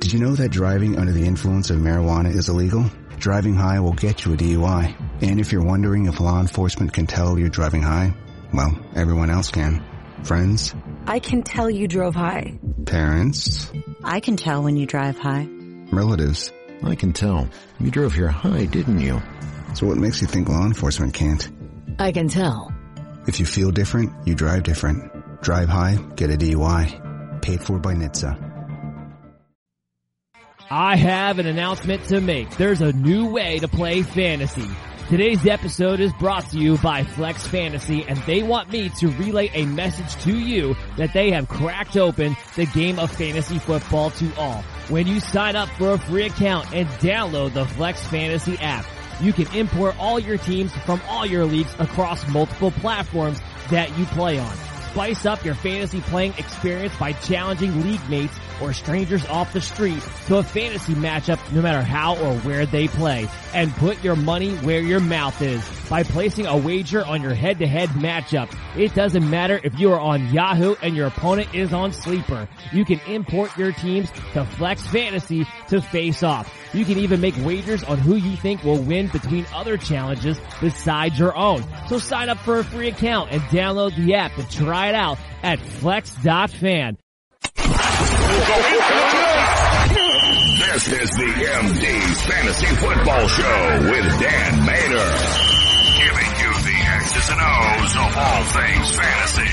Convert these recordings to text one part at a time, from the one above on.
Did you know that driving under the influence of marijuana is illegal? Driving high will get you a DUI. And if you're wondering if law enforcement can tell you're driving high, well, everyone else can. Friends? I can tell you drove high. Parents? I can tell when you drive high. Relatives? I can tell. You drove here high, didn't you? So what makes you think law enforcement can't? I can tell. If you feel different, you drive different. Drive high, get a DUI. Paid for by NHTSA. I have an announcement to make. There's a new way to play fantasy. Today's episode is brought to you by Flex Fantasy and they want me to relay a message to you that they have cracked open the game of fantasy football to all. When you sign up for a free account and download the Flex Fantasy app, you can import all your teams from all your leagues across multiple platforms that you play on. Spice up your fantasy playing experience by challenging league mates or strangers off the street to a fantasy matchup no matter how or where they play. And put your money where your mouth is by placing a wager on your head-to-head matchup. It doesn't matter if you are on Yahoo and your opponent is on Sleeper. You can import your teams to Flex Fantasy to face off. You can even make wagers on who you think will win between other challenges besides your own. So sign up for a free account and download the app to try it out at flex.fan. This is the MD's Fantasy Football Show with Dan Mater. Giving you the X's and O's of all things fantasy.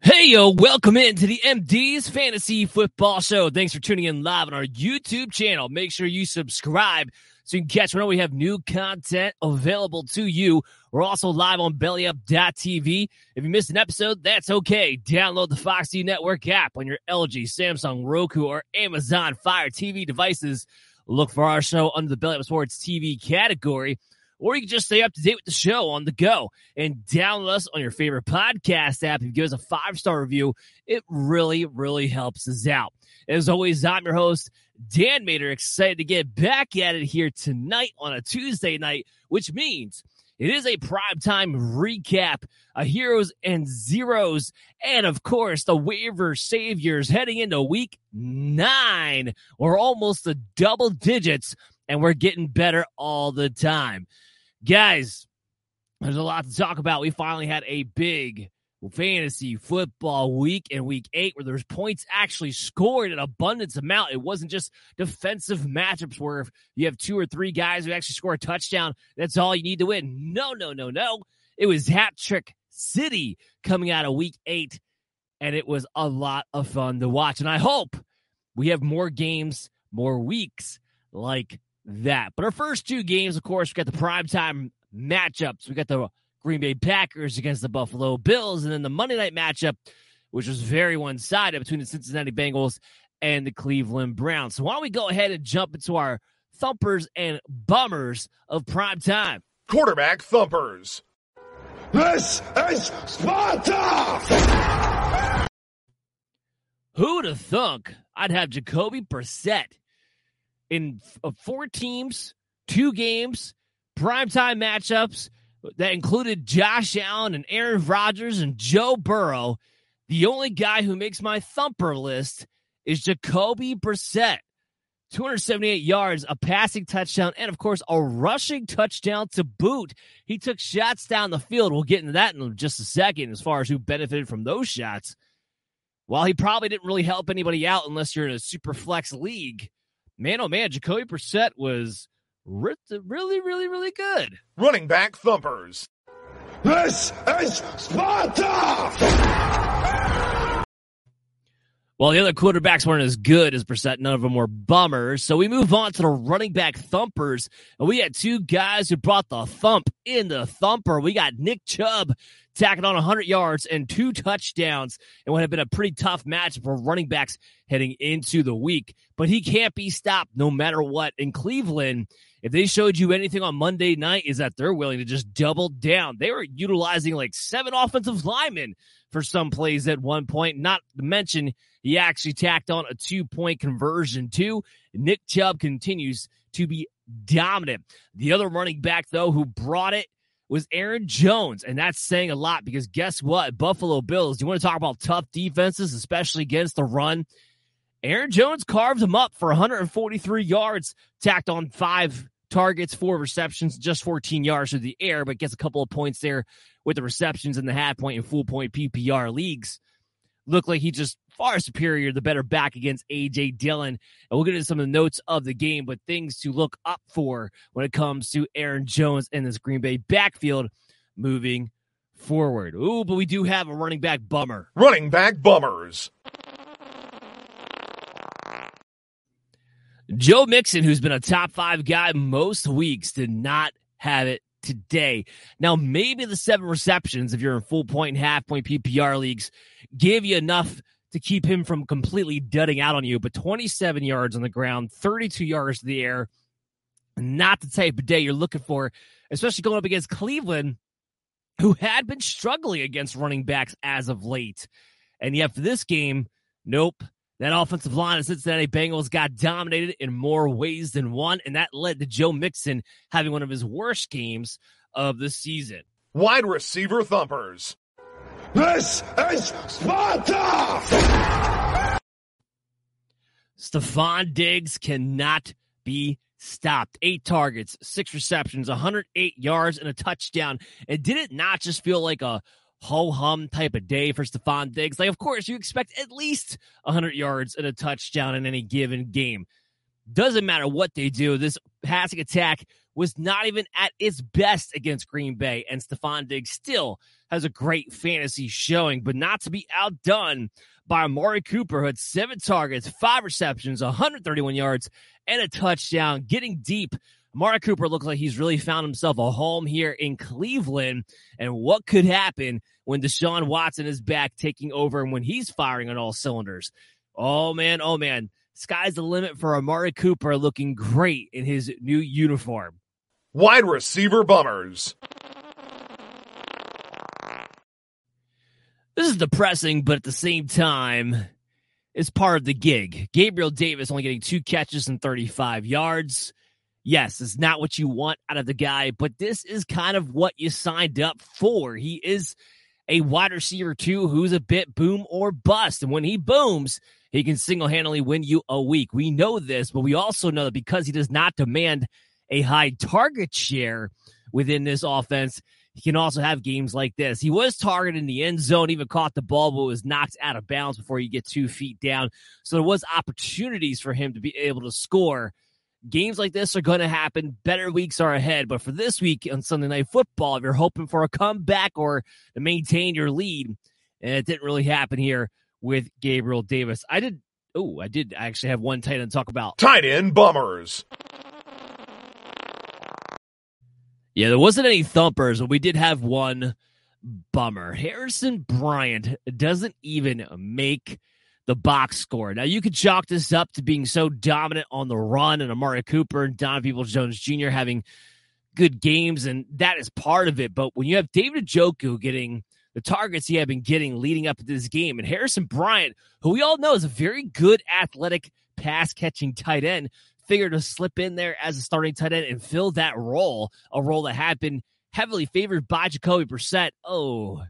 Hey yo, welcome in to the MD's Fantasy Football Show. Thanks for tuning in live on our YouTube channel. Make sure you subscribe so you can catch whenever we have new content available to you. We're also live on bellyup.tv. If you missed an episode, that's okay. Download the Foxy Network app on your LG, Samsung, Roku, or Amazon Fire TV devices. Look for our show under the Belly Up Sports TV category or you can just stay up to date with the show on the go and download us on your favorite podcast app. If you give us a five star review, it really, really helps us out. As always, I'm your host, Dan Mater, excited to get back at it here tonight on a Tuesday night, which means it is a primetime recap, a heroes and zeros, and of course the waiver saviors heading into week nine. We're almost the double digits, and we're getting better all the time. Guys, there's a lot to talk about. We finally had a big fantasy football week and week eight where there's points actually scored an abundance amount. It wasn't just defensive matchups where if you have two or three guys who actually score a touchdown, that's all you need to win. No, no, no, no. It was hat trick city coming out of week eight, and it was a lot of fun to watch. And I hope we have more games, more weeks like that. But our first two games, of course, we got the primetime matchups. We got the Green Bay Packers against the Buffalo Bills, and then the Monday night matchup, which was very one sided between the Cincinnati Bengals and the Cleveland Browns. So why don't we go ahead and jump into our thumpers and bummers of prime time? Quarterback thumpers. This is Sparta! Who'd have thunk I'd have Jacoby Brissett in f- four teams, two games, primetime matchups that included Josh Allen and Aaron Rodgers and Joe Burrow. The only guy who makes my thumper list is Jacoby Brissett. 278 yards, a passing touchdown, and of course, a rushing touchdown to boot. He took shots down the field. We'll get into that in just a second as far as who benefited from those shots. While he probably didn't really help anybody out unless you're in a super flex league, man, oh man, Jacoby Brissett was really, really, really good. Running back thumpers. This is Sparta! While the other quarterbacks weren't as good as Brissett, none of them were bummers. So we move on to the running back thumpers. And we had two guys who brought the thump in the thumper. We got Nick Chubb tacking on 100 yards and two touchdowns and would have been a pretty tough match for running backs heading into the week. But he can't be stopped no matter what. In Cleveland, if they showed you anything on Monday night, is that they're willing to just double down. They were utilizing like seven offensive linemen for some plays at one point, not to mention he actually tacked on a two point conversion too. Nick Chubb continues to be dominant. The other running back, though, who brought it was Aaron Jones. And that's saying a lot because guess what? Buffalo Bills, you want to talk about tough defenses, especially against the run? Aaron Jones carved him up for 143 yards, tacked on five targets, four receptions, just 14 yards through the air, but gets a couple of points there with the receptions in the half point and full point PPR leagues. Looked like he just far superior, the better back against AJ Dillon. And we'll get into some of the notes of the game, but things to look up for when it comes to Aaron Jones and this Green Bay backfield moving forward. Ooh, but we do have a running back bummer. Running back bummers. Joe Mixon, who's been a top five guy most weeks, did not have it today. Now, maybe the seven receptions, if you're in full point and half point PPR leagues, give you enough to keep him from completely dudding out on you. But 27 yards on the ground, 32 yards to the air, not the type of day you're looking for, especially going up against Cleveland, who had been struggling against running backs as of late. And yet for this game, nope. That offensive line of Cincinnati Bengals got dominated in more ways than one, and that led to Joe Mixon having one of his worst games of the season. Wide receiver thumpers. This is Sparta! Stefon Diggs cannot be stopped. Eight targets, six receptions, 108 yards, and a touchdown. And did it not just feel like a ho hum type of day for Stefon Diggs? Like, of course, you expect at least 100 yards and a touchdown in any given game. Doesn't matter what they do. This passing attack was not even at its best against Green Bay, and Stefon Diggs still has a great fantasy showing, but not to be outdone by Amari Cooper, who had seven targets, five receptions, 131 yards, and a touchdown, getting deep. Amari Cooper looks like he's really found himself a home here in Cleveland. And what could happen when Deshaun Watson is back taking over and when he's firing on all cylinders? Oh, man. Oh, man. Sky's the limit for Amari Cooper looking great in his new uniform. Wide receiver bummers. This is depressing, but at the same time, it's part of the gig. Gabriel Davis only getting two catches and 35 yards. Yes, it's not what you want out of the guy, but this is kind of what you signed up for. He is a wide receiver, too, who's a bit boom or bust. And when he booms, he can single handedly win you a week. We know this, but we also know that because he does not demand a high target share within this offense, he can also have games like this. He was targeted in the end zone, even caught the ball, but was knocked out of bounds before you get two feet down. So there was opportunities for him to be able to score. Games like this are going to happen. Better weeks are ahead. But for this week on Sunday Night Football, if you're hoping for a comeback or to maintain your lead, and it didn't really happen here with Gabriel Davis. I did. Oh, I did actually have one tight end to talk about. Tight end bummers. Yeah, there wasn't any thumpers, but we did have one bummer. Harrison Bryant doesn't even make the box score. Now, you could chalk this up to being so dominant on the run and Amari Cooper and Don Peoples Jones Jr. having good games, and that is part of it. But when you have David Njoku getting the targets he had been getting leading up to this game, and Harrison Bryant, who we all know is a very good athletic pass catching tight end, figured to slip in there as a starting tight end and fill that role, a role that had been heavily favored by Jacoby Brissett. Oh,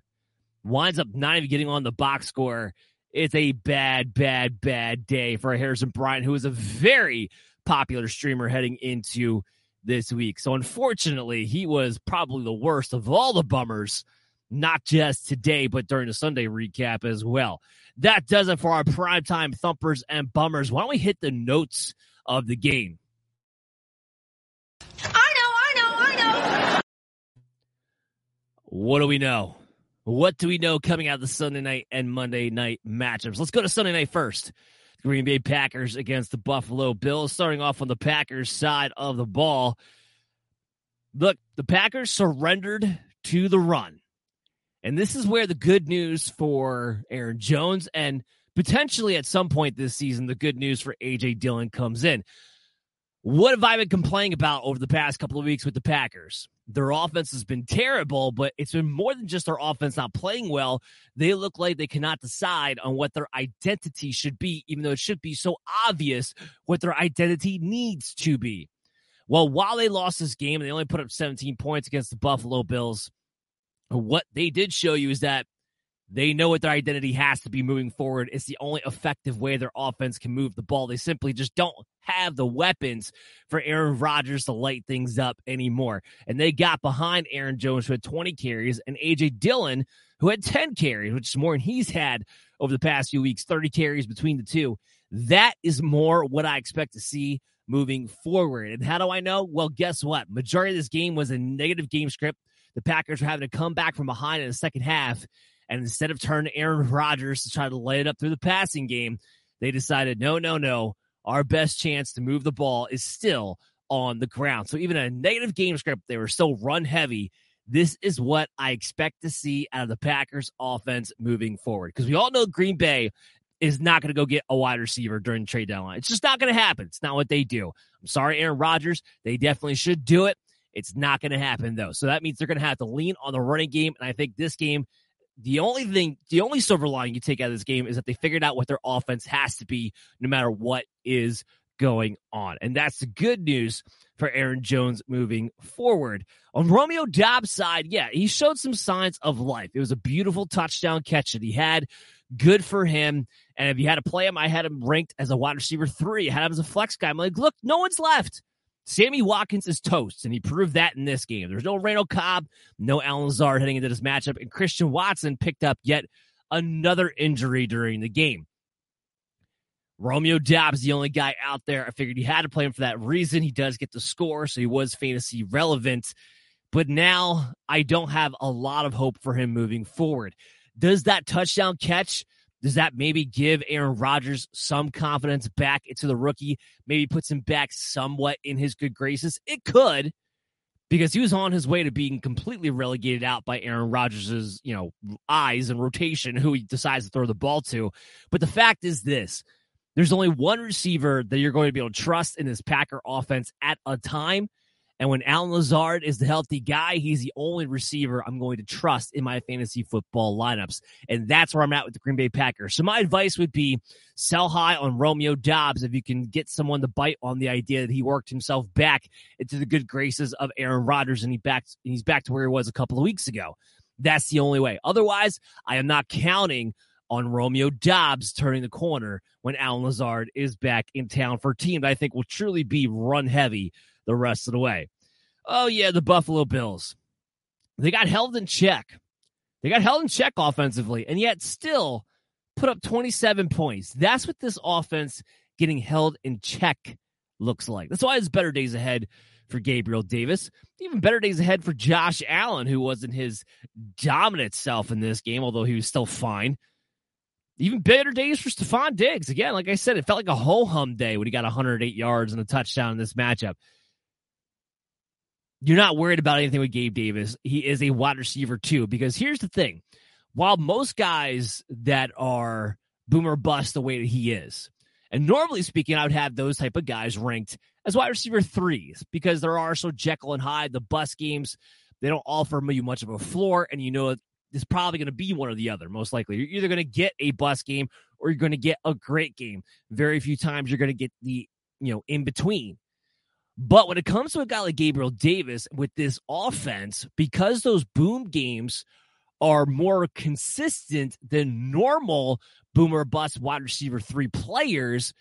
winds up not even getting on the box score. It's a bad, bad, bad day for Harrison Bryant, who is a very popular streamer heading into this week. So unfortunately, he was probably the worst of all the bummers, not just today, but during the Sunday recap as well. That does it for our primetime thumpers and bummers. Why don't we hit the notes of the game? I know, I know, I know. What do we know? What do we know coming out of the Sunday night and Monday night matchups? Let's go to Sunday night first. Green Bay Packers against the Buffalo Bills. Starting off on the Packers side of the ball. Look, the Packers surrendered to the run. And this is where the good news for Aaron Jones and potentially at some point this season, the good news for AJ Dillon comes in. What have I been complaining about over the past couple of weeks with the Packers? Their offense has been terrible, but it's been more than just their offense not playing well. They look like they cannot decide on what their identity should be, even though it should be so obvious what their identity needs to be. Well, while they lost this game and they only put up 17 points against the Buffalo Bills, what they did show you is that they know what their identity has to be moving forward. It's the only effective way their offense can move the ball. They simply just don't have the weapons for Aaron Rodgers to light things up anymore. And they got behind Aaron Jones, who had 20 carries, and AJ Dillon, who had 10 carries, which is more than he's had over the past few weeks, 30 carries between the two. That is more what I expect to see moving forward. And how do I know? Well, guess what? Majority of this game was a negative game script. The Packers were having to come back from behind in the second half and instead of turning Aaron Rodgers to try to lay it up through the passing game, they decided, no, no, no. Our best chance to move the ball is still on the ground. So even a negative game script, they were still run heavy. This is what I expect to see out of the Packers offense moving forward. Because we all know Green Bay is not going to go get a wide receiver during the trade deadline. It's just not going to happen. It's not what they do. I'm sorry, Aaron Rodgers. They definitely should do it. It's not going to happen, though. So that means they're going to have to lean on the running game. And I think this game the only thing, the only silver lining you take out of this game is that they figured out what their offense has to be no matter what is going on. And that's the good news for Aaron Jones moving forward. On Romeo Doubs' side, yeah, he showed some signs of life. It was a beautiful touchdown catch that he had. Good for him. And if you had to play him, I had him ranked as a wide receiver three. I had him as a flex guy. I'm like, look, no one's left. Sammy Watkins is toast, and he proved that in this game. There's no Randall Cobb, no Allen Lazard heading into this matchup, and Christian Watson picked up yet another injury during the game. Romeo Doubs, the only guy out there. I figured he had to play him for that reason. He does get the score, so he was fantasy relevant. But now I don't have a lot of hope for him moving forward. Does that touchdown catch does that maybe give Aaron Rodgers some confidence back into the rookie? Maybe puts him back somewhat in his good graces? It could, because he was on his way to being completely relegated out by Aaron Rodgers' you know eyes and rotation, who he decides to throw the ball to. But the fact is this: there's only one receiver that you're going to be able to trust in this Packer offense at a time, and when Allen Lazard is the healthy guy, he's the only receiver I'm going to trust in my fantasy football lineups. And that's where I'm at with the Green Bay Packers. So my advice would be sell high on Romeo Doubs if you can get someone to bite on the idea that he worked himself back into the good graces of Aaron Rodgers and he back, he's back to where he was a couple of weeks ago. That's the only way. Otherwise, I am not counting on Romeo Doubs turning the corner when Allen Lazard is back in town for a team that I think will truly be run heavy the rest of the way. Oh, yeah, the Buffalo Bills. They got held in check. They got held in check offensively, and yet still put up 27 points. That's what this offense getting held in check looks like. That's why it's better days ahead for Gabriel Davis. Even better days ahead for Josh Allen, who wasn't his dominant self in this game, although he was still fine. Even better days for Stefon Diggs. Again, like I said, it felt like a ho hum day when he got 108 yards and a touchdown in this matchup you're not worried about anything with Gabe Davis. He is a wide receiver too, because here's the thing. While most guys that are boomer bust the way that he is, And normally speaking, I would have those type of guys ranked as wide receiver threes because there are so Jekyll and Hyde, the bus games, they don't offer you much of a floor, and you know it's probably going to be one or the other. Most likely, you're either going to get a bus game or you're going to get a great game. Very few times you're going to get the you know in between. But when it comes to a guy like Gabriel Davis with this offense, because those boom games are more consistent than normal boomer bust wide receiver three players,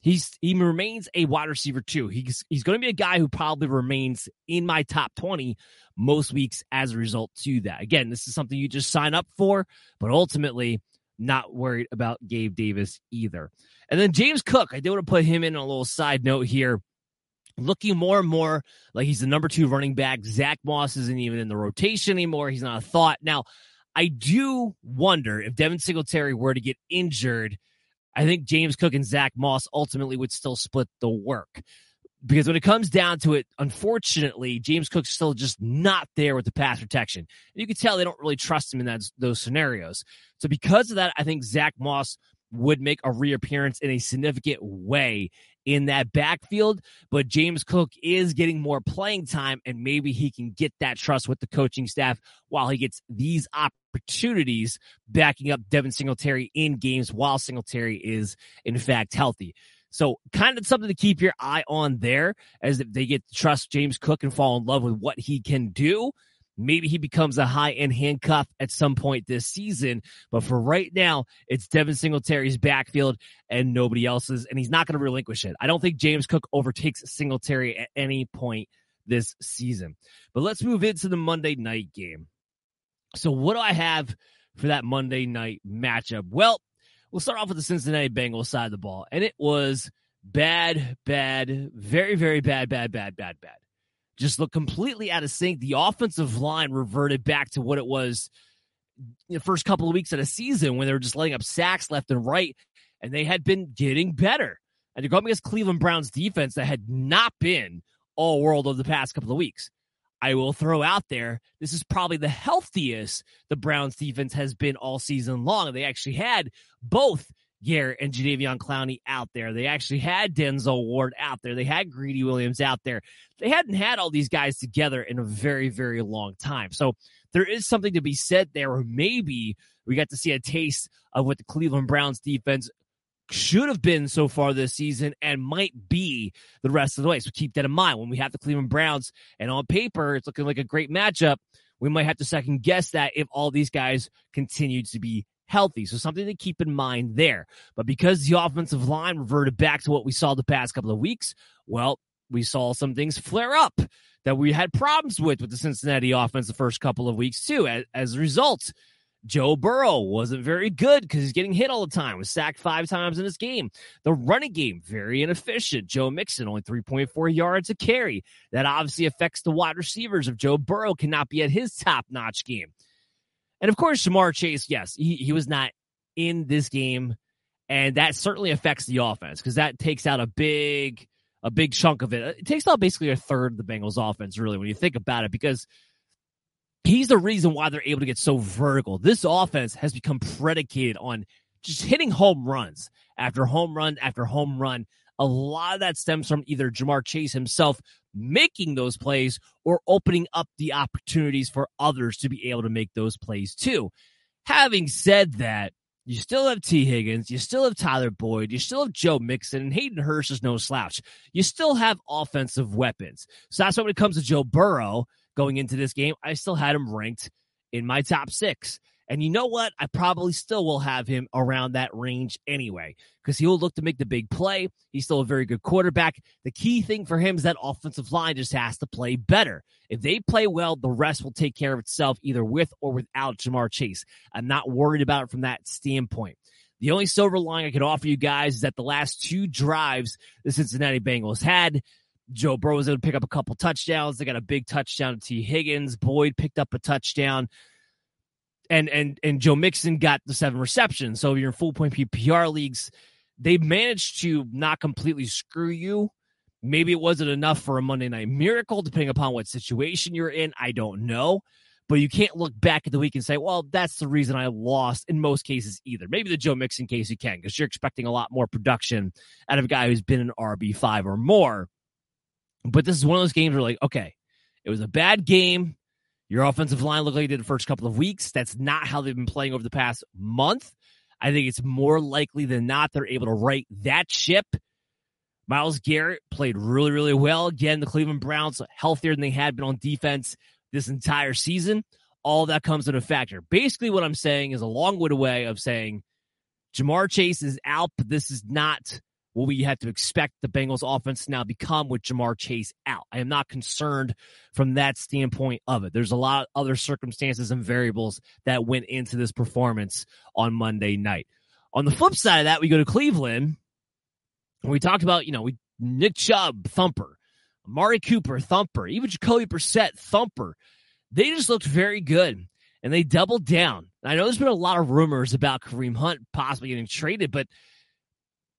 he's he remains a wide receiver two. He's he's going to be a guy who probably remains in my top 20 most weeks as a result to that. Again, this is something you just sign up for, but ultimately not worried about Gabe Davis either. And then James Cook, I did want to put him in a little side note here. Looking more and more like he's the number two running back. Zack Moss isn't even in the rotation anymore. He's not a thought. Now, I do wonder if Devin Singletary were to get injured, I think James Cook and Zack Moss ultimately would still split the work. Because when it comes down to it, unfortunately, James Cook's still just not there with the pass protection. And you can tell they don't really trust him in that, those scenarios. So because of that, I think Zack Moss would make a reappearance in a significant way in that backfield. But James Cook is getting more playing time, and maybe he can get that trust with the coaching staff while he gets these opportunities backing up Devin Singletary in games while Singletary is, in fact, healthy. So, kind of something to keep your eye on there as if they get to trust James Cook and fall in love with what he can do. Maybe he becomes a high end handcuff at some point this season. But for right now, it's Devin Singletary's backfield and nobody else's. And he's not going to relinquish it. I don't think James Cook overtakes Singletary at any point this season. But let's move into the Monday night game. So, what do I have for that Monday night matchup? Well, we'll start off with the Cincinnati Bengals side of the ball. And it was bad, bad, very, very bad, bad, bad, bad, bad just looked completely out of sync. The offensive line reverted back to what it was the first couple of weeks of the season when they were just letting up sacks left and right, and they had been getting better. And you're going against Cleveland Browns defense that had not been all world over the past couple of weeks. I will throw out there this is probably the healthiest the Browns defense has been all season long. They actually had both Garrett and Jadeveon Clowney out there. They actually had Denzel Ward out there. They had Greedy Williams out there. They hadn't had all these guys together in a very, very long time. So there is something to be said there. Maybe we got to see a taste of what the Cleveland Browns defense should have been so far this season and might be the rest of the way. So keep that in mind when we have the Cleveland Browns and on paper it's looking like a great matchup. We might have to second guess that if all these guys continue to be healthy. So something to keep in mind there. But because the offensive line reverted back to what we saw the past couple of weeks, well, we saw some things flare up that we had problems with with the Cincinnati offense the first couple of weeks too. As, as a result, Joe Burrow wasn't very good because he's getting hit all the time. Was sacked five times in this game. The running game very inefficient. Joe Mixon only 3.4 yards a carry. That obviously affects the wide receivers if Joe Burrow cannot be at his top notch game. And of course, Ja'Marr Chase, yes, he, he was not in this game. And that certainly affects the offense because that takes out a big, a big chunk of it. It takes out basically a third of the Bengals offense, really, when you think about it, because he's the reason why they're able to get so vertical. This offense has become predicated on just hitting home runs after home run after home run. A lot of that stems from either Ja'Marr Chase himself making those plays or opening up the opportunities for others to be able to make those plays too. Having said that, you still have Tee Higgins, you still have Tyler Boyd, you still have Joe Mixon, and Hayden Hurst is no slouch. You still have offensive weapons. So that's why when it comes to Joe Burrow going into this game, I still had him ranked in my top six. And you know what? I probably still will have him around that range anyway, because he will look to make the big play. He's still a very good quarterback. The key thing for him is that offensive line just has to play better. If they play well, the rest will take care of itself, either with or without Ja'Marr Chase. I'm not worried about it from that standpoint. The only silver lining I can offer you guys is that the last two drives the Cincinnati Bengals had, Joe Burrow was able to pick up a couple touchdowns. They got a big touchdown to Tee Higgins. Boyd picked up a touchdown and and and Joe Mixon got the seven receptions. So you're in full point PPR leagues. They managed to not completely screw you. Maybe it wasn't enough for a Monday night miracle, depending upon what situation you're in. I don't know. but you can't look back at the week and say, well, that's the reason I lost in most cases either. Maybe the Joe Mixon case you can, because you're expecting a lot more production out of a guy who's been an RB5 or more. But this is one of those games where, like, okay, it was a bad game. Your offensive line looked like it did the first couple of weeks. That's not how they've been playing over the past month. I think it's more likely than not they're able to right that ship. Myles Garrett played really, really well. Again, the Cleveland Browns healthier than they had been on defense this entire season. All that comes into factor. Basically, what I'm saying is a long-winded way of saying Ja'Marr Chase is out, but this is not what we have to expect the Bengals offense to now become with Ja'Marr Chase out. I am not concerned from that standpoint of it. There's a lot of other circumstances and variables that went into this performance on Monday night. On the flip side of that, we go to Cleveland. And We talked about, you know, we Nick Chubb, thumper, Amari Cooper, thumper, even Jacoby Brissett, thumper. They just looked very good and they doubled down. I know there's been a lot of rumors about Kareem Hunt possibly getting traded, but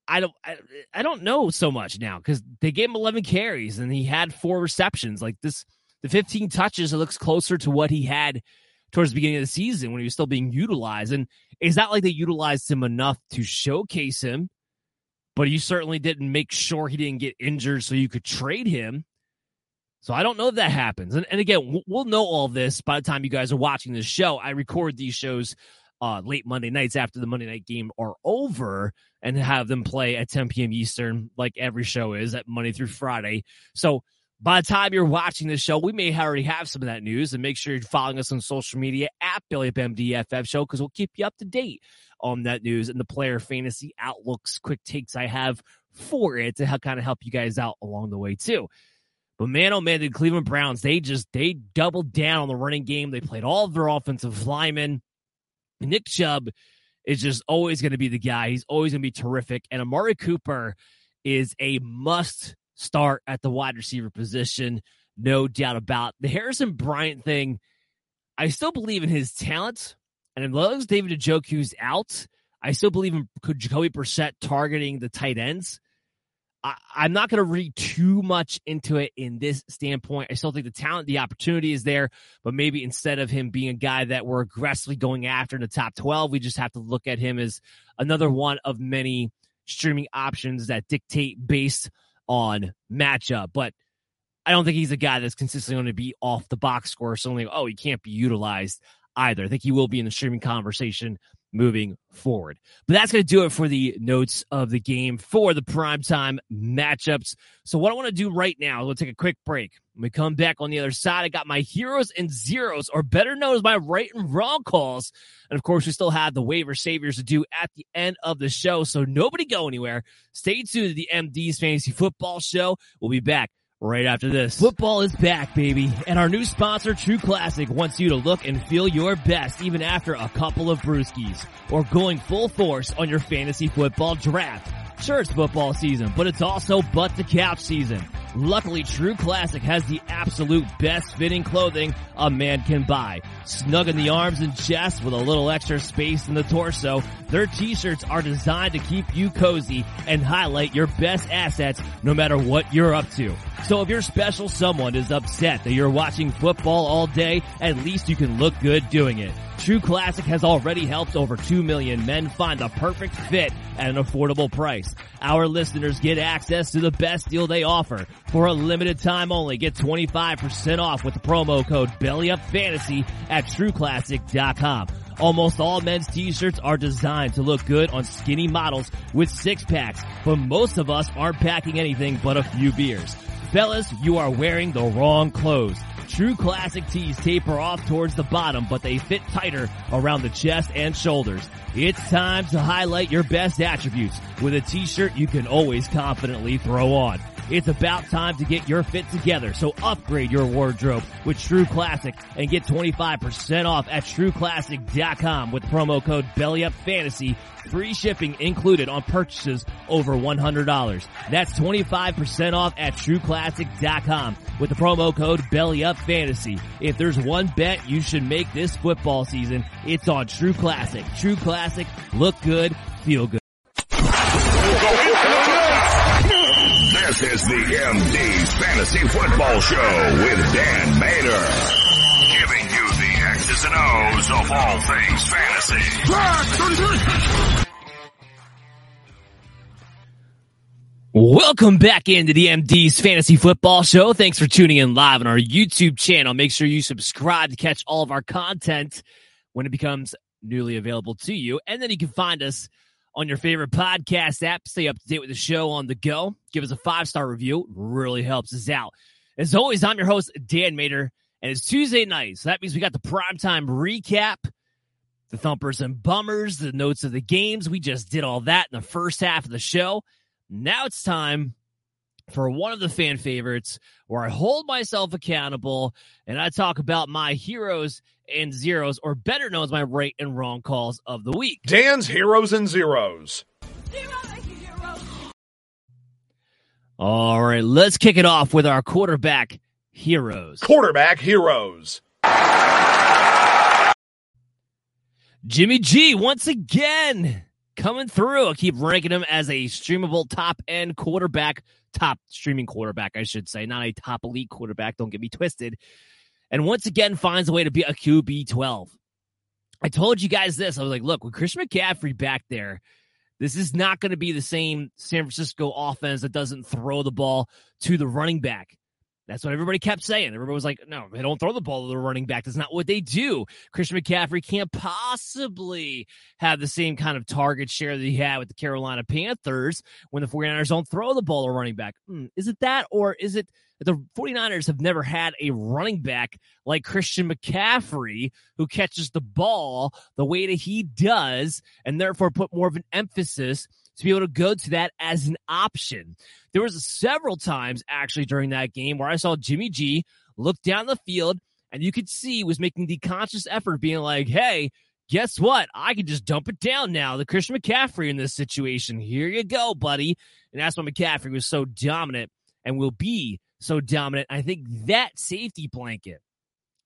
I don't I, I don't know so much now because they gave him 11 carries and he had four receptions. Like this, the 15 touches, it looks closer to what he had towards the beginning of the season when he was still being utilized. And it's not like they utilized him enough to showcase him, but you certainly didn't make sure he didn't get injured so you could trade him. So I don't know if that happens. And, and again, we'll know all this by the time you guys are watching this show. I record these shows uh, late Monday nights after the Monday night game are over and have them play at 10 p.m. Eastern, like every show is at Monday through Friday. So by the time you're watching this show, we may already have some of that news. And make sure you're following us on social media at Belly Up MDFF Show because we'll keep you up to date on that news and the player fantasy outlooks, quick takes I have for it to kind of help you guys out along the way too. But man, oh man, the Cleveland Browns, they just, they doubled down on the running game. They played all of their offensive linemen. Nick Chubb is just always going to be the guy. He's always going to be terrific. And Amari Cooper is a must start at the wide receiver position, no doubt about the Harrison Bryant thing. I still believe in his talent, and as long as David Njoku's out, I still believe in Jacoby Brissett targeting the tight ends. I, am not going to read too much into it in this standpoint. I still think the talent, the opportunity is there, but maybe instead of him being a guy that we're aggressively going after in the top 12, we just have to look at him as another one of many streaming options that dictate based on matchup. But I don't think he's a guy that's consistently going to be off the box score. So only, oh, he can't be utilized either. I think he will be in the streaming conversation moving forward. But that's going to do it for the notes of the game for the primetime matchups. So, what I want to do right now, we'll take a quick break. When we come back on the other side, I got my heroes and zeros, or better known as my right and wrong calls. And of course, we still have the waiver saviors to do at the end of the show. So, nobody go anywhere. Stay tuned to the MD's Fantasy Football Show. We'll be back right after this. Football is back, baby. And our new sponsor, True Classic, wants you to look and feel your best even after a couple of brewskis or going full force on your fantasy football draft. Sure, it's football season, but it's also butt to couch season. Luckily, True Classic has the absolute best fitting clothing a man can buy. Snug in the arms and chest with a little extra space in the torso, their t-shirts are designed to keep you cozy and highlight your best assets no matter what you're up to. So if your special someone is upset that you're watching football all day, at least you can look good doing it. True Classic has already helped over 2 million men find the perfect fit at an affordable price. Our listeners get access to the best deal they offer. For a limited time only, get 25% off with the promo code BELLYUPFANTASY at TrueClassic.com. Almost all men's t-shirts are designed to look good on skinny models with six packs, but most of us aren't packing anything but a few beers. Fellas, you are wearing the wrong clothes. True classic tees taper off towards the bottom, but they fit tighter around the chest and shoulders. It's time to highlight your best attributes with a t-shirt you can always confidently throw on. It's about time to get your fit together, so upgrade your wardrobe with True Classic and get 25% off at trueclassic.com with promo code BELLYUPFANTASY. Free shipping included on purchases over $100. That's 25% off at trueclassic.com with the promo code BELLYUPFANTASY. If there's one bet you should make this football season, it's on True Classic. True Classic, look good, feel good. This is the MD's Fantasy Football Show with Dan Mater. Giving you the X's and O's of all things fantasy. Welcome back into the MD's Fantasy Football Show. Thanks for tuning in live on our YouTube channel. Make sure you subscribe to catch all of our content when it becomes newly available to you. And then you can find us on your favorite podcast app. Stay up to date with the show on the go. Give us a five star review. It really helps us out. As always, I'm your host, Dan Mater, and it's Tuesday night. So that means we got the primetime recap, the thumpers and bummers, the notes of the games. We just did all that in the first half of the show. Now it's time for one of the fan favorites where I hold myself accountable and I talk about my heroes and zeros, or better known as my right and wrong calls of the week. Dan's Heroes and Zeros. All right, let's kick it off with our quarterback heroes. Quarterback Heroes. Jimmy G, once again, coming through. I keep ranking him as a streamable top end quarterback, top streaming quarterback, I should say, not a top elite quarterback. Don't get me twisted. And once again, finds a way to be a QB 12. I told you guys this. I was like, look, with Christian McCaffrey back there, this is not going to be the same San Francisco offense that doesn't throw the ball to the running back. That's what everybody kept saying. Everybody was like, no, they don't throw the ball to the running back. That's not what they do. Christian McCaffrey can't possibly have the same kind of target share that he had with the Carolina Panthers when the 49ers don't throw the ball to running back. Hmm, is it that, or is it that the 49ers have never had a running back like Christian McCaffrey who catches the ball the way that he does and therefore put more of an emphasis to be able to go to that as an option. There was several times actually during that game where I saw Jimmy G look down the field and you could see was making the conscious effort being like, "Hey, guess what? I can just dump it down now. The Christian McCaffrey in this situation. Here you go, buddy." And that's why McCaffrey was so dominant and will be so dominant. I think that safety blanket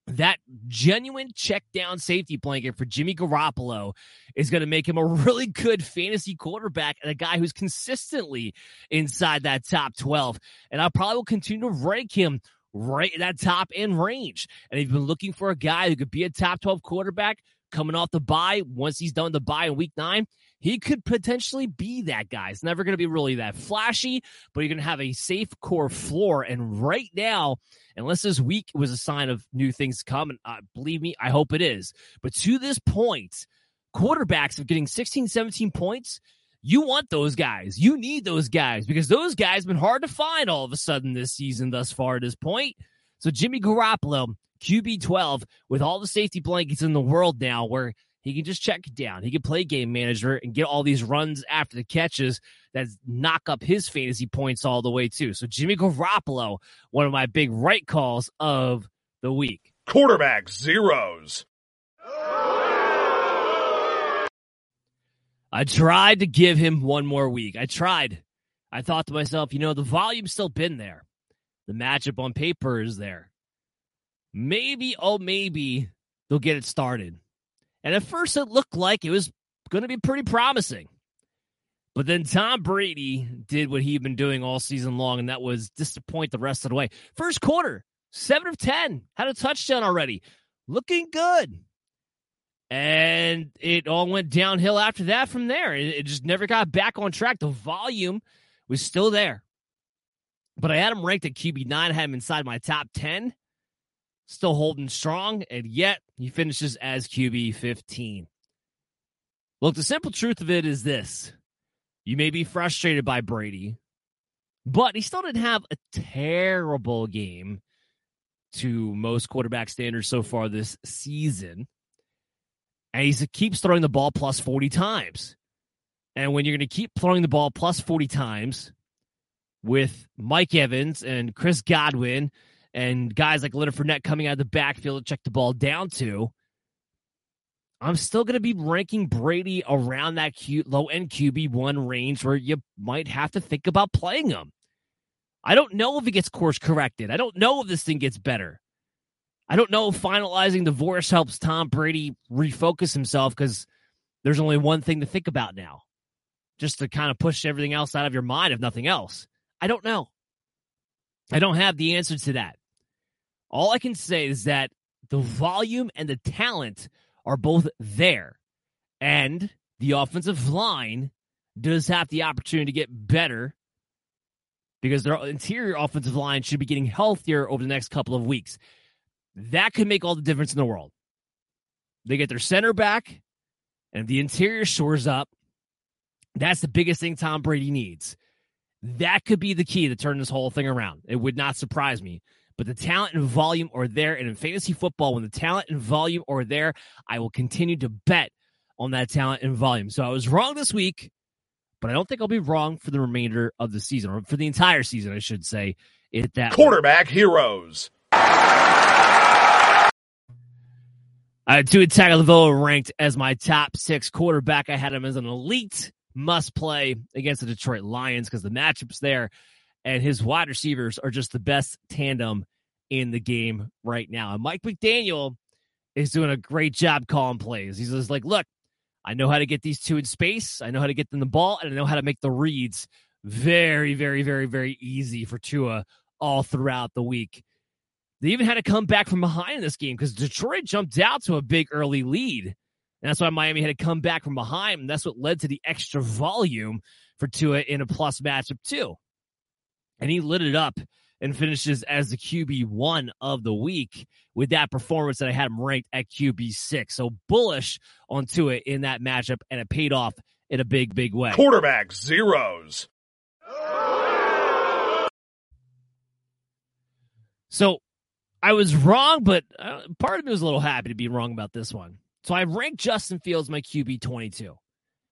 that genuine check down safety blanket for Jimmy Garoppolo is going to make him a really good fantasy quarterback and a guy who's consistently inside that top 12. And I probably will continue to rank him right in that top end range. And if you've been looking for a guy who could be a top 12 quarterback coming off the bye, once he's done the bye in week nine, he could potentially be that guy. It's never going to be really that flashy, but you're going to have a safe core floor. And right now, unless this week was a sign of new things to come, and uh, believe me, I hope it is. But to this point, quarterbacks of getting 16, 17 points. You want those guys. You need those guys because those guys have been hard to find all of a sudden this season thus far at this point. So Jimmy Garoppolo, QB 12, with all the safety blankets in the world now, where he can just check down. He can play game manager and get all these runs after the catches that knock up his fantasy points all the way too. So Jimmy Garoppolo, one of my big right calls of the week. Quarterback Zeros. I tried to give him one more week. I tried. I thought to myself, you know, the volume's still been there. The matchup on paper is there. Maybe, oh, maybe they'll get it started. And at first, it looked like it was going to be pretty promising. But then Tom Brady did what he'd been doing all season long, and that was disappoint the rest of the way. First quarter, seven of 10, had a touchdown already, looking good. And it all went downhill after that from there. It, just never got back on track. The volume was still there. But I had him ranked at QB9, I had him inside my top 10 still holding strong, and yet he finishes as QB 15. Look, the simple truth of it is this you may be frustrated by Brady, but he still didn't have a terrible game to most quarterback standards so far this season. And he keeps throwing the ball plus 40 times. And when you're going to keep throwing the ball plus 40 times with Mike Evans and Chris Godwin and guys like Leonard Fournette coming out of the backfield to check the ball down to, I'm still going to be ranking Brady around that cute low end QB1 range where you might have to think about playing him. I don't know if he gets course corrected. I don't know if this thing gets better. I don't know if finalizing divorce helps Tom Brady refocus himself because there's only one thing to think about now, just to kind of push everything else out of your mind, if nothing else. I don't know. I don't have the answer to that. All I can say is that the volume and the talent are both there. And the offensive line does have the opportunity to get better because their interior offensive line should be getting healthier over the next couple of weeks. That could make all the difference in the world. They get their center back, and the interior shores up, that's the biggest thing Tom Brady needs. That could be the key to turn this whole thing around. It would not surprise me. But the talent and volume are there. And in fantasy football, when the talent and volume are there, I will continue to bet on that talent and volume. So I was wrong this week, but I don't think I'll be wrong for the remainder of the season, or for the entire season, I should say. It that quarterback way. heroes. I had Tua Tagovailoa ranked as my top six quarterback. I had him as an elite must play against the Detroit Lions because the matchup's there, and his wide receivers are just the best tandem in the game right now. And Mike McDaniel is doing a great job calling plays. He's just like, look, I know how to get these two in space. I know how to get them the ball, and I know how to make the reads very, very, very, very easy for Tua all throughout the week. They even had to come back from behind in this game because Detroit jumped out to a big early lead. And that's why Miami had to come back from behind. And that's what led to the extra volume for Tua in a plus matchup, too. And he lit it up and finishes as the QB one of the week with that performance that I had him ranked at QB six. So bullish on Tua in that matchup, and it paid off in a big, big way. Quarterback zeros. So I was wrong, but uh, part of me was a little happy to be wrong about this one. So I ranked Justin Fields my QB 22.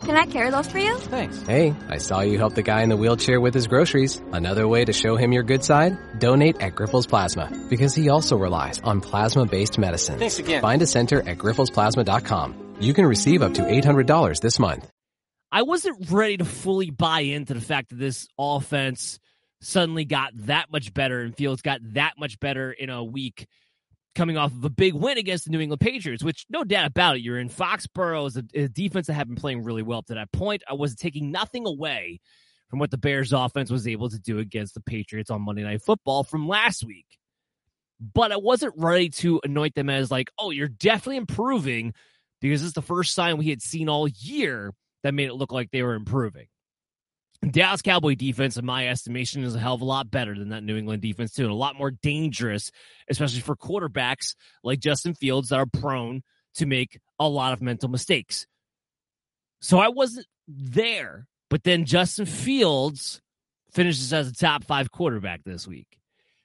Can I carry those for you? Thanks. Hey, I saw you help the guy in the wheelchair with his groceries. Another way to show him your good side? Donate at Grifols Plasma, because he also relies on plasma-based medicine. Thanks again. Find a center at grifolsplasma.com. You can receive up to $800 this month. I wasn't ready to fully buy into the fact that this offense suddenly got that much better and Fields got that much better in a week coming off of a big win against the New England Patriots, which no doubt about it, you're in Foxborough as a, a defense that had been playing really well up to that point. I was taking nothing away from what the Bears offense was able to do against the Patriots on Monday Night Football from last week. But I wasn't ready to anoint them as like, oh, you're definitely improving because it's the first sign we had seen all year that made it look like they were improving. Dallas Cowboy defense, in my estimation, is a hell of a lot better than that New England defense, too, and a lot more dangerous, especially for quarterbacks like Justin Fields that are prone to make a lot of mental mistakes. So I wasn't there, but then Justin Fields finishes as a top five quarterback this week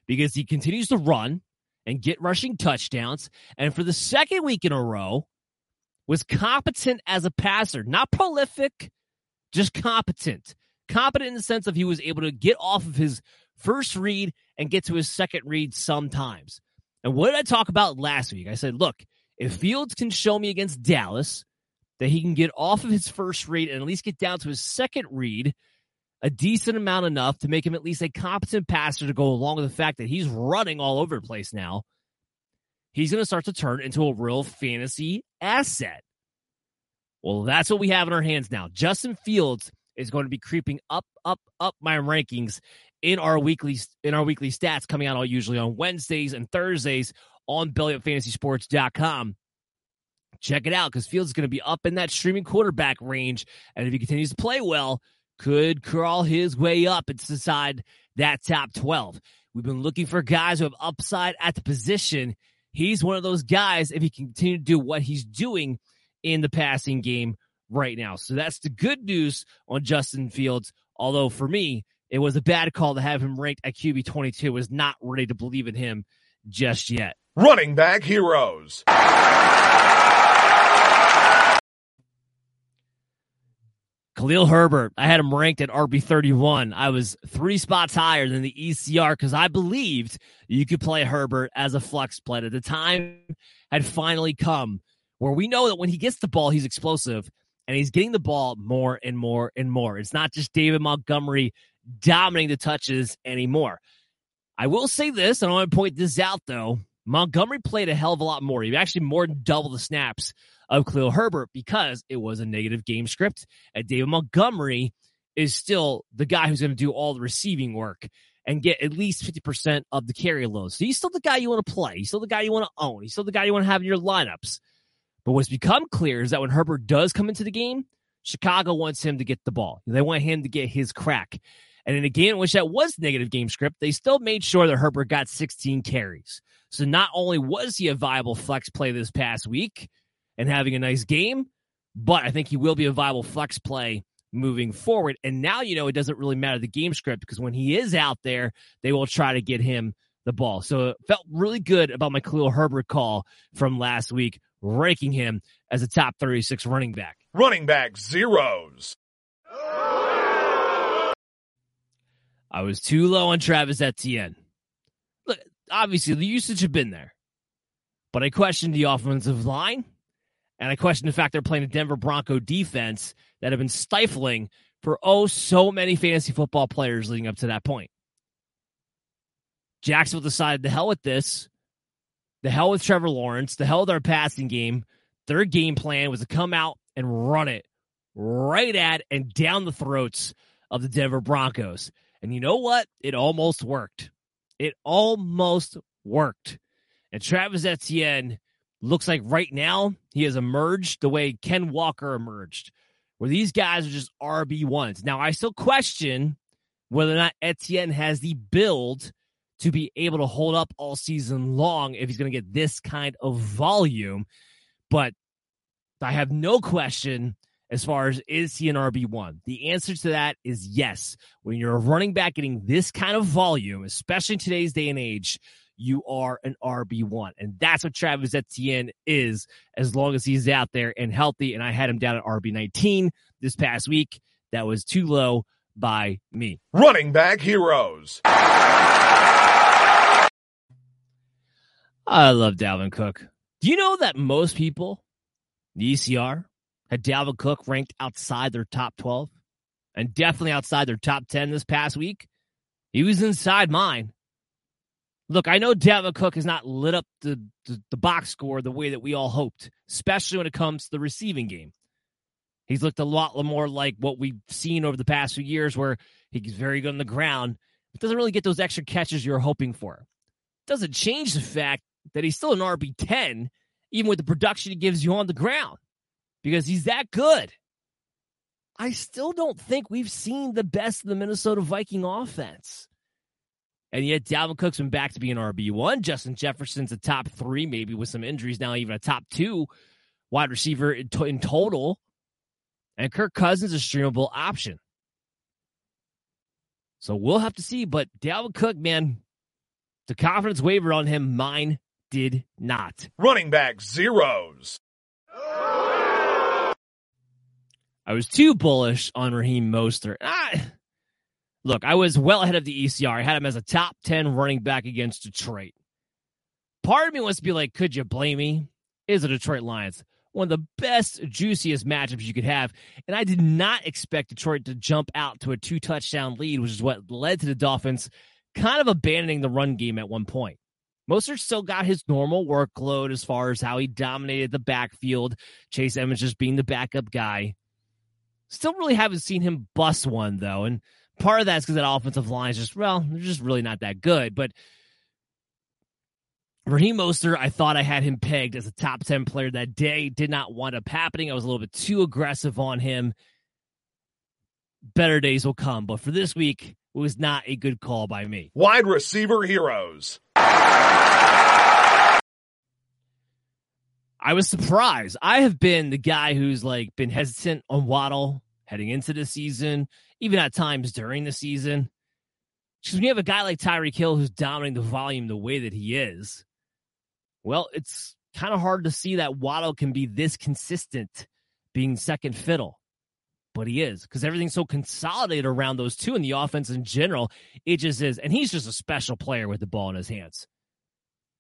because he continues to run and get rushing touchdowns. And for the second week in a row, was competent as a passer, not prolific, just competent competent in the sense of he was able to get off of his first read and get to his second read sometimes. And what did I talk about last week? I said, look, if Fields can show me against Dallas that he can get off of his first read and at least get down to his second read, a decent amount enough to make him at least a competent passer to go along with the fact that he's running all over the place now, he's going to start to turn into a real fantasy asset. Well, that's what we have in our hands now. Justin Fields is going to be creeping up, up, up my rankings in our weekly in our weekly stats coming out all usually on Wednesdays and Thursdays on BellyUpFantasySports.com. Check it out because Fields is going to be up in that streaming quarterback range, and if he continues to play well, could crawl his way up inside that top twelve. We've been looking for guys who have upside at the position. He's one of those guys if he can continue to do what he's doing in the passing game right now. So that's the good news on Justin Fields. Although for me, it was a bad call to have him ranked at QB 22. Was not ready to believe in him just yet. Running back heroes. Khalil Herbert, I had him ranked at RB31. I was three spots higher than the ECR because I believed you could play Herbert as a flex play. The time had finally come where we know that when he gets the ball, he's explosive and he's getting the ball more and more and more. It's not just David Montgomery dominating the touches anymore. I will say this, and I want to point this out though. Montgomery played a hell of a lot more. He actually more than double the snaps of Khalil Herbert because it was a negative game script. And David Montgomery is still the guy who's going to do all the receiving work and get at least 50% of the carry load. So he's still the guy you want to play. He's still the guy you want to own. He's still the guy you want to have in your lineups. But what's become clear is that when Herbert does come into the game, Chicago wants him to get the ball. They want him to get his crack. And in a game in which that was negative game script, they still made sure that Herbert got 16 carries. So not only was he a viable flex play this past week and having a nice game, but I think he will be a viable flex play moving forward. And now you know it doesn't really matter the game script because when he is out there, they will try to get him the ball. So it felt really good about my Khalil Herbert call from last week, ranking him as a top 36 running back. Running back zeros. I was too low on Travis Etienne. Look, obviously the usage had been there, but I questioned the offensive line, and I questioned the fact they're playing a Denver Bronco defense that have been stifling for oh so many fantasy football players leading up to that point. Jacksonville decided the hell with this, the hell with Trevor Lawrence, the hell with our passing game. Their game plan was to come out and run it right at and down the throats of the Denver Broncos. And you know what? It almost worked. It almost worked. And Travis Etienne looks like right now he has emerged the way Ken Walker emerged, where these guys are just RB1s. Now, I still question whether or not Etienne has the build to be able to hold up all season long if he's going to get this kind of volume. But I have no question as far as is he an RB1? The answer to that is yes. When you're a running back getting this kind of volume, especially in today's day and age, you are an RB1. And that's what Travis Etienne is as long as he's out there and healthy. And I had him down at RB19 this past week. That was too low by me. Running back heroes. I love Dalvin Cook. Do you know that most people, the ECR, had Dalvin Cook ranked outside their top 12 and definitely outside their top 10 this past week. He was inside mine. Look, I know Dalvin Cook has not lit up the, the, the, box score the way that we all hoped, especially when it comes to the receiving game. He's looked a lot more like what we've seen over the past few years, where he's very good on the ground, but doesn't really get those extra catches you're hoping for. Doesn't change the fact that he's still an RB10, even with the production he gives you on the ground because he's that good. I still don't think we've seen the best of the Minnesota Viking offense. And yet, Dalvin Cook's been back to being RB1. Justin Jefferson's a top three, maybe with some injuries now, even a top two wide receiver in, to- in total. And Kirk Cousins is a streamable option. So we'll have to see. But Dalvin Cook, man, the confidence wavered on him. Mine did not. Running back zeros. I was too bullish on Raheem Mostert. I, look, I was well ahead of the ECR. I had him as a top 10 running back against Detroit. Part of me wants to be like, could you blame me? Is the Detroit Lions one of the best, juiciest matchups you could have? And I did not expect Detroit to jump out to a two touchdown lead, which is what led to the Dolphins kind of abandoning the run game at one point. Mostert still got his normal workload as far as how he dominated the backfield. Chase Edmonds just being the backup guy. Still really haven't seen him bust one though, and part of that's because that offensive line is just well, they're just really not that good. But Raheem Mostert, I thought I had him pegged as a top ten player that day. Did not wind up happening. I was a little bit too aggressive on him. Better days will come, but for this week, it was not a good call by me. Wide receiver heroes. I was surprised. I have been the guy who's like been hesitant on Waddle heading into the season, even at times during the season. Because when you have a guy like Tyreek Hill who's dominating the volume the way that he is, well, it's kind of hard to see that Waddle can be this consistent being second fiddle. but he is because everything's so consolidated around those two in the offense in general. It just is. And he's just a special player with the ball in his hands.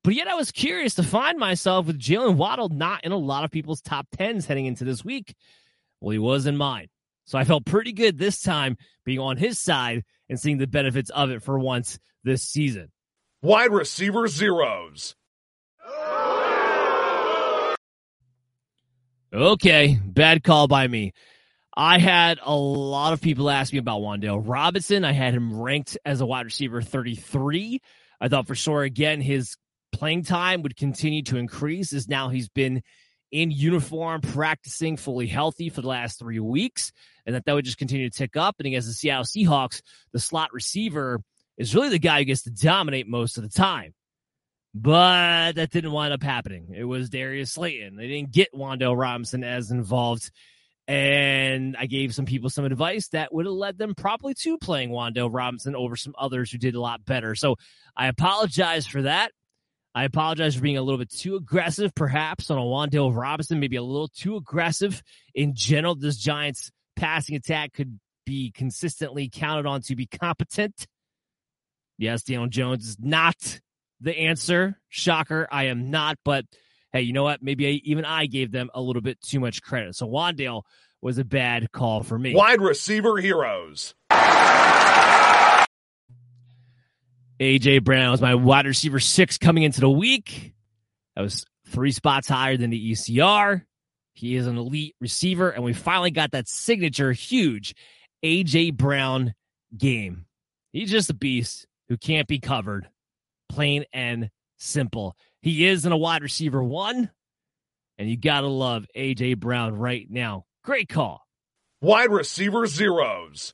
But yet I was curious to find myself with Jaylen Waddle not in a lot of people's top tens heading into this week. Well, he was in mine. So I felt pretty good this time being on his side and seeing the benefits of it for once this season. Wide receiver zeros. Okay, bad call by me. I had a lot of people ask me about Wan'Dale Robinson. I had him ranked as a wide receiver 33. I thought for sure, again, his playing time would continue to increase as now he's been in uniform, practicing fully healthy for the last three weeks, and that that would just continue to tick up. And against the Seattle Seahawks, the slot receiver is really the guy who gets to dominate most of the time. But that didn't wind up happening. It was Darius Slayton. They didn't get Wan'Dale Robinson as involved. And I gave some people some advice that would have led them probably to playing Wan'Dale Robinson over some others who did a lot better. So I apologize for that. I apologize for being a little bit too aggressive, perhaps, on a Wan'Dale Robinson, maybe a little too aggressive in general. This Giants passing attack could be consistently counted on to be competent. Yes, Daniel Jones is not the answer. Shocker, I am not. But hey, you know what? Maybe I, even I gave them a little bit too much credit. So Wan'Dale was a bad call for me. Wide receiver heroes. AJ Brown was my wide receiver six coming into the week. That was three spots higher than the ECR. He is an elite receiver, and we finally got that signature huge AJ Brown game. He's just a beast who can't be covered plain and simple. He is in a wide receiver one, and you got to love A.J. Brown right now. Great call. Wide receiver zeros.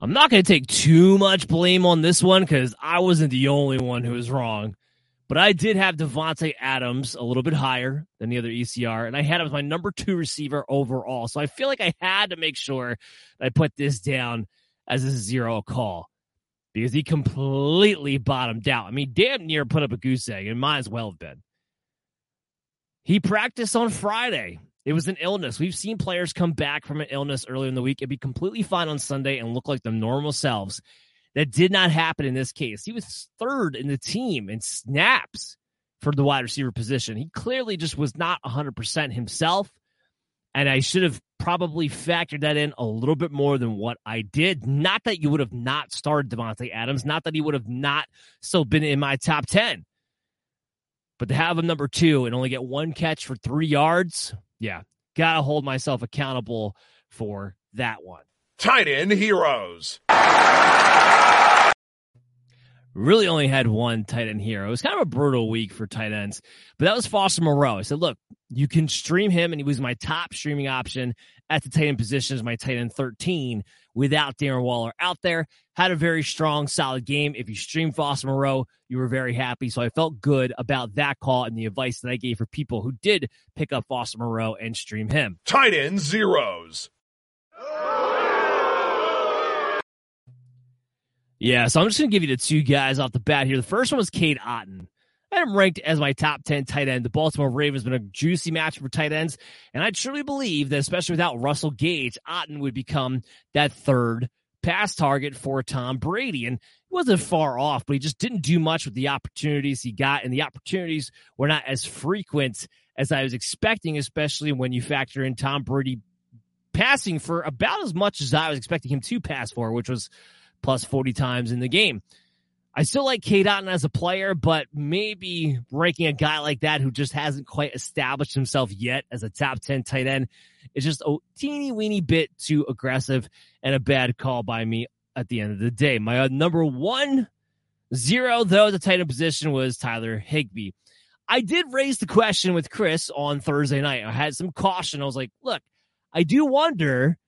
I'm not going to take too much blame on this one because I wasn't the only one who was wrong. But I did have Davante Adams a little bit higher than the other ECR, and I had him as my number two receiver overall. So I feel like I had to make sure I put this down as a zero call because he completely bottomed out. I mean, damn near put up a goose egg, and might as well have been. He practiced on Friday. It was an illness. We've seen players come back from an illness earlier in the week and be completely fine on Sunday and look like their normal selves. That did not happen in this case. He was third in the team in snaps for the wide receiver position. He clearly just was not 100% himself. And I should have probably factored that in a little bit more than what I did. Not that you would have not started Davante Adams, not that he would have not still been in my top 10. But to have him number two and only get one catch for three yards, yeah, gotta hold myself accountable for that one. Tight end heroes. Really only had one tight end hero. It was kind of a brutal week for tight ends, but that was Foster Moreau. I said, look, you can stream him, and he was my top streaming option at the tight end position as my tight end 13 without Darren Waller out there. Had a very strong, solid game. If you stream Foster Moreau, you were very happy. So I felt good about that call and the advice that I gave for people who did pick up Foster Moreau and stream him. Tight end zeros. Yeah, so I'm just going to give you the two guys off the bat here. The first one was Cade Otton. I had him ranked as my top 10 tight end. The Baltimore Ravens been a juicy match for tight ends. And I truly believe that, especially without Russell Gage, Otton would become that third pass target for Tom Brady. And he wasn't far off, but he just didn't do much with the opportunities he got. And the opportunities were not as frequent as I was expecting, especially when you factor in Tom Brady passing for about as much as I was expecting him to pass for, which was plus 40 times in the game. I still like Cade Otton as a player, but maybe ranking a guy like that who just hasn't quite established himself yet as a top 10 tight end is just a teeny weeny bit too aggressive and a bad call by me at the end of the day. My uh, number one zero, though, the tight end position was Tyler Higbee. I did raise the question with Chris on Thursday night. I had some caution. I was like, look, I do wonder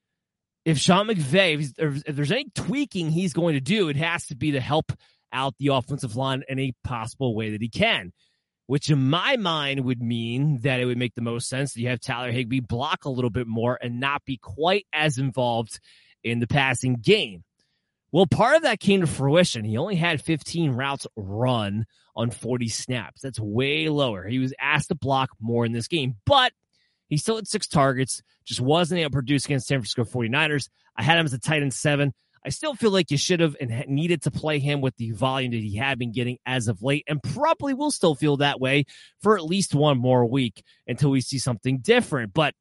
if Sean McVay, if, if there's any tweaking he's going to do, it has to be to help out the offensive line in a possible way that he can, which in my mind would mean that it would make the most sense that you have Tyler Higbee block a little bit more and not be quite as involved in the passing game. Well, part of that came to fruition. He only had 15 routes run on 40 snaps. That's way lower. He was asked to block more in this game, but He still had six targets, just wasn't able to produce against San Francisco 49ers. I had him as a tight end seven. I still feel like you should have and needed to play him with the volume that he had been getting as of late, and probably will still feel that way for at least one more week until we see something different. But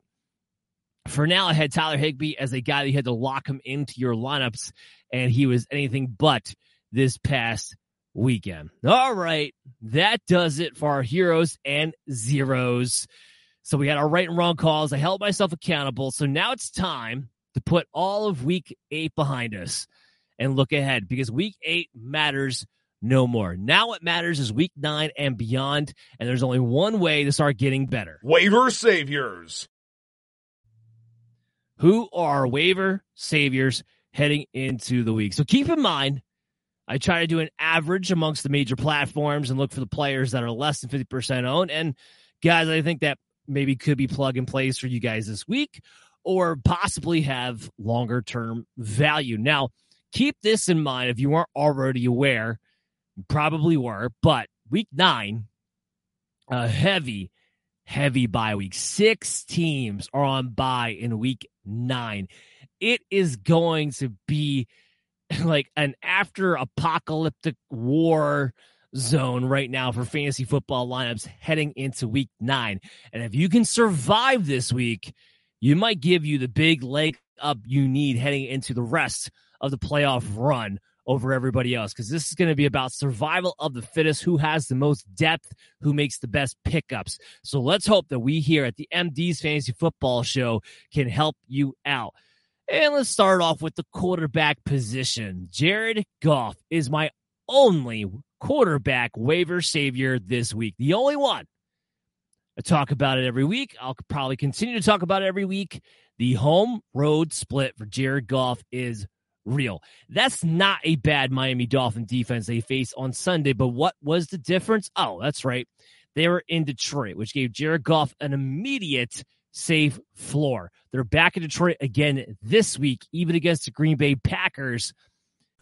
for now, I had Tyler Higbee as a guy that you had to lock him into your lineups, and he was anything but this past weekend. All right, that does it for our heroes and zeros. So we had our right and wrong calls. I held myself accountable. So now it's time to put all of week eight behind us and look ahead because week eight matters no more. Now what matters is week nine and beyond. And there's only one way to start getting better. Waiver saviors. Who are waiver saviors heading into the week? So keep in mind, I try to do an average amongst the major platforms and look for the players that are less than 50% owned. And guys, I think that maybe could be plug and plays for you guys this week or possibly have longer term value. Now, keep this in mind if you weren't already aware, probably were, but week nine, a heavy, heavy bye week. Six teams are on bye in week nine. It is going to be like an after apocalyptic war zone right now for fantasy football lineups heading into week nine. And if you can survive this week, you might give you the big leg up you need heading into the rest of the playoff run over everybody else because this is going to be about survival of the fittest, who has the most depth, who makes the best pickups. So let's hope that we here at the MD's Fantasy Football Show can help you out. And let's start off with the quarterback position. Jared Goff is my only quarterback waiver savior this week, the only one I talk about it every week. I'll probably continue to talk about it every week. The home road split for Jared Goff is real. That's not a bad Miami Dolphin defense they faced on Sunday, but what was the difference? Oh, that's right. They were in Detroit, which gave Jared Goff an immediate safe floor. They're back in Detroit again this week, even against the Green Bay Packers.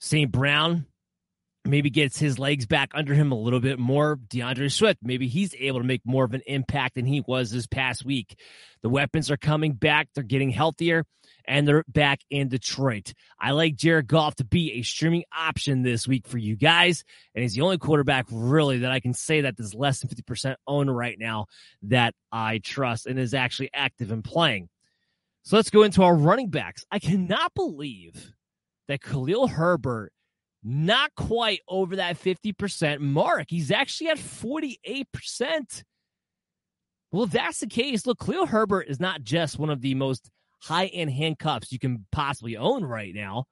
St. Brown maybe gets his legs back under him a little bit more. DeAndre Swift, maybe he's able to make more of an impact than he was this past week. The weapons are coming back. They're getting healthier and they're back in Detroit. I like Jared Goff to be a streaming option this week for you guys. And he's the only quarterback really that I can say that is less than 50% owned right now that I trust and is actually active and playing. So let's go into our running backs. I cannot believe that Khalil Herbert not quite over that 50% mark. He's actually at 48%. Well, if that's the case, look, Khalil Herbert is not just one of the most high end handcuffs you can possibly own right now.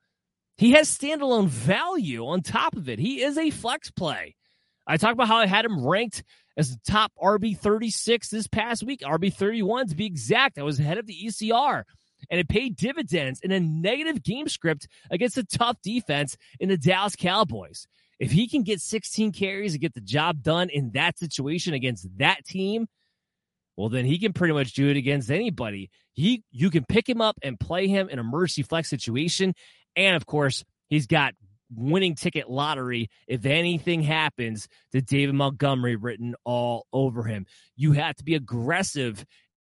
He has standalone value on top of it. He is a flex play. I talked about how I had him ranked as the top RB 36 this past week, RB 31 to be exact. I was ahead of the ECR and it paid dividends in a negative game script against a tough defense in the Dallas Cowboys. If he can get 16 carries and get the job done in that situation against that team, well, then he can pretty much do it against anybody. He, you can pick him up and play him in a mercy flex situation, and of course, he's got winning ticket lottery if anything happens to David Montgomery written all over him. You have to be aggressive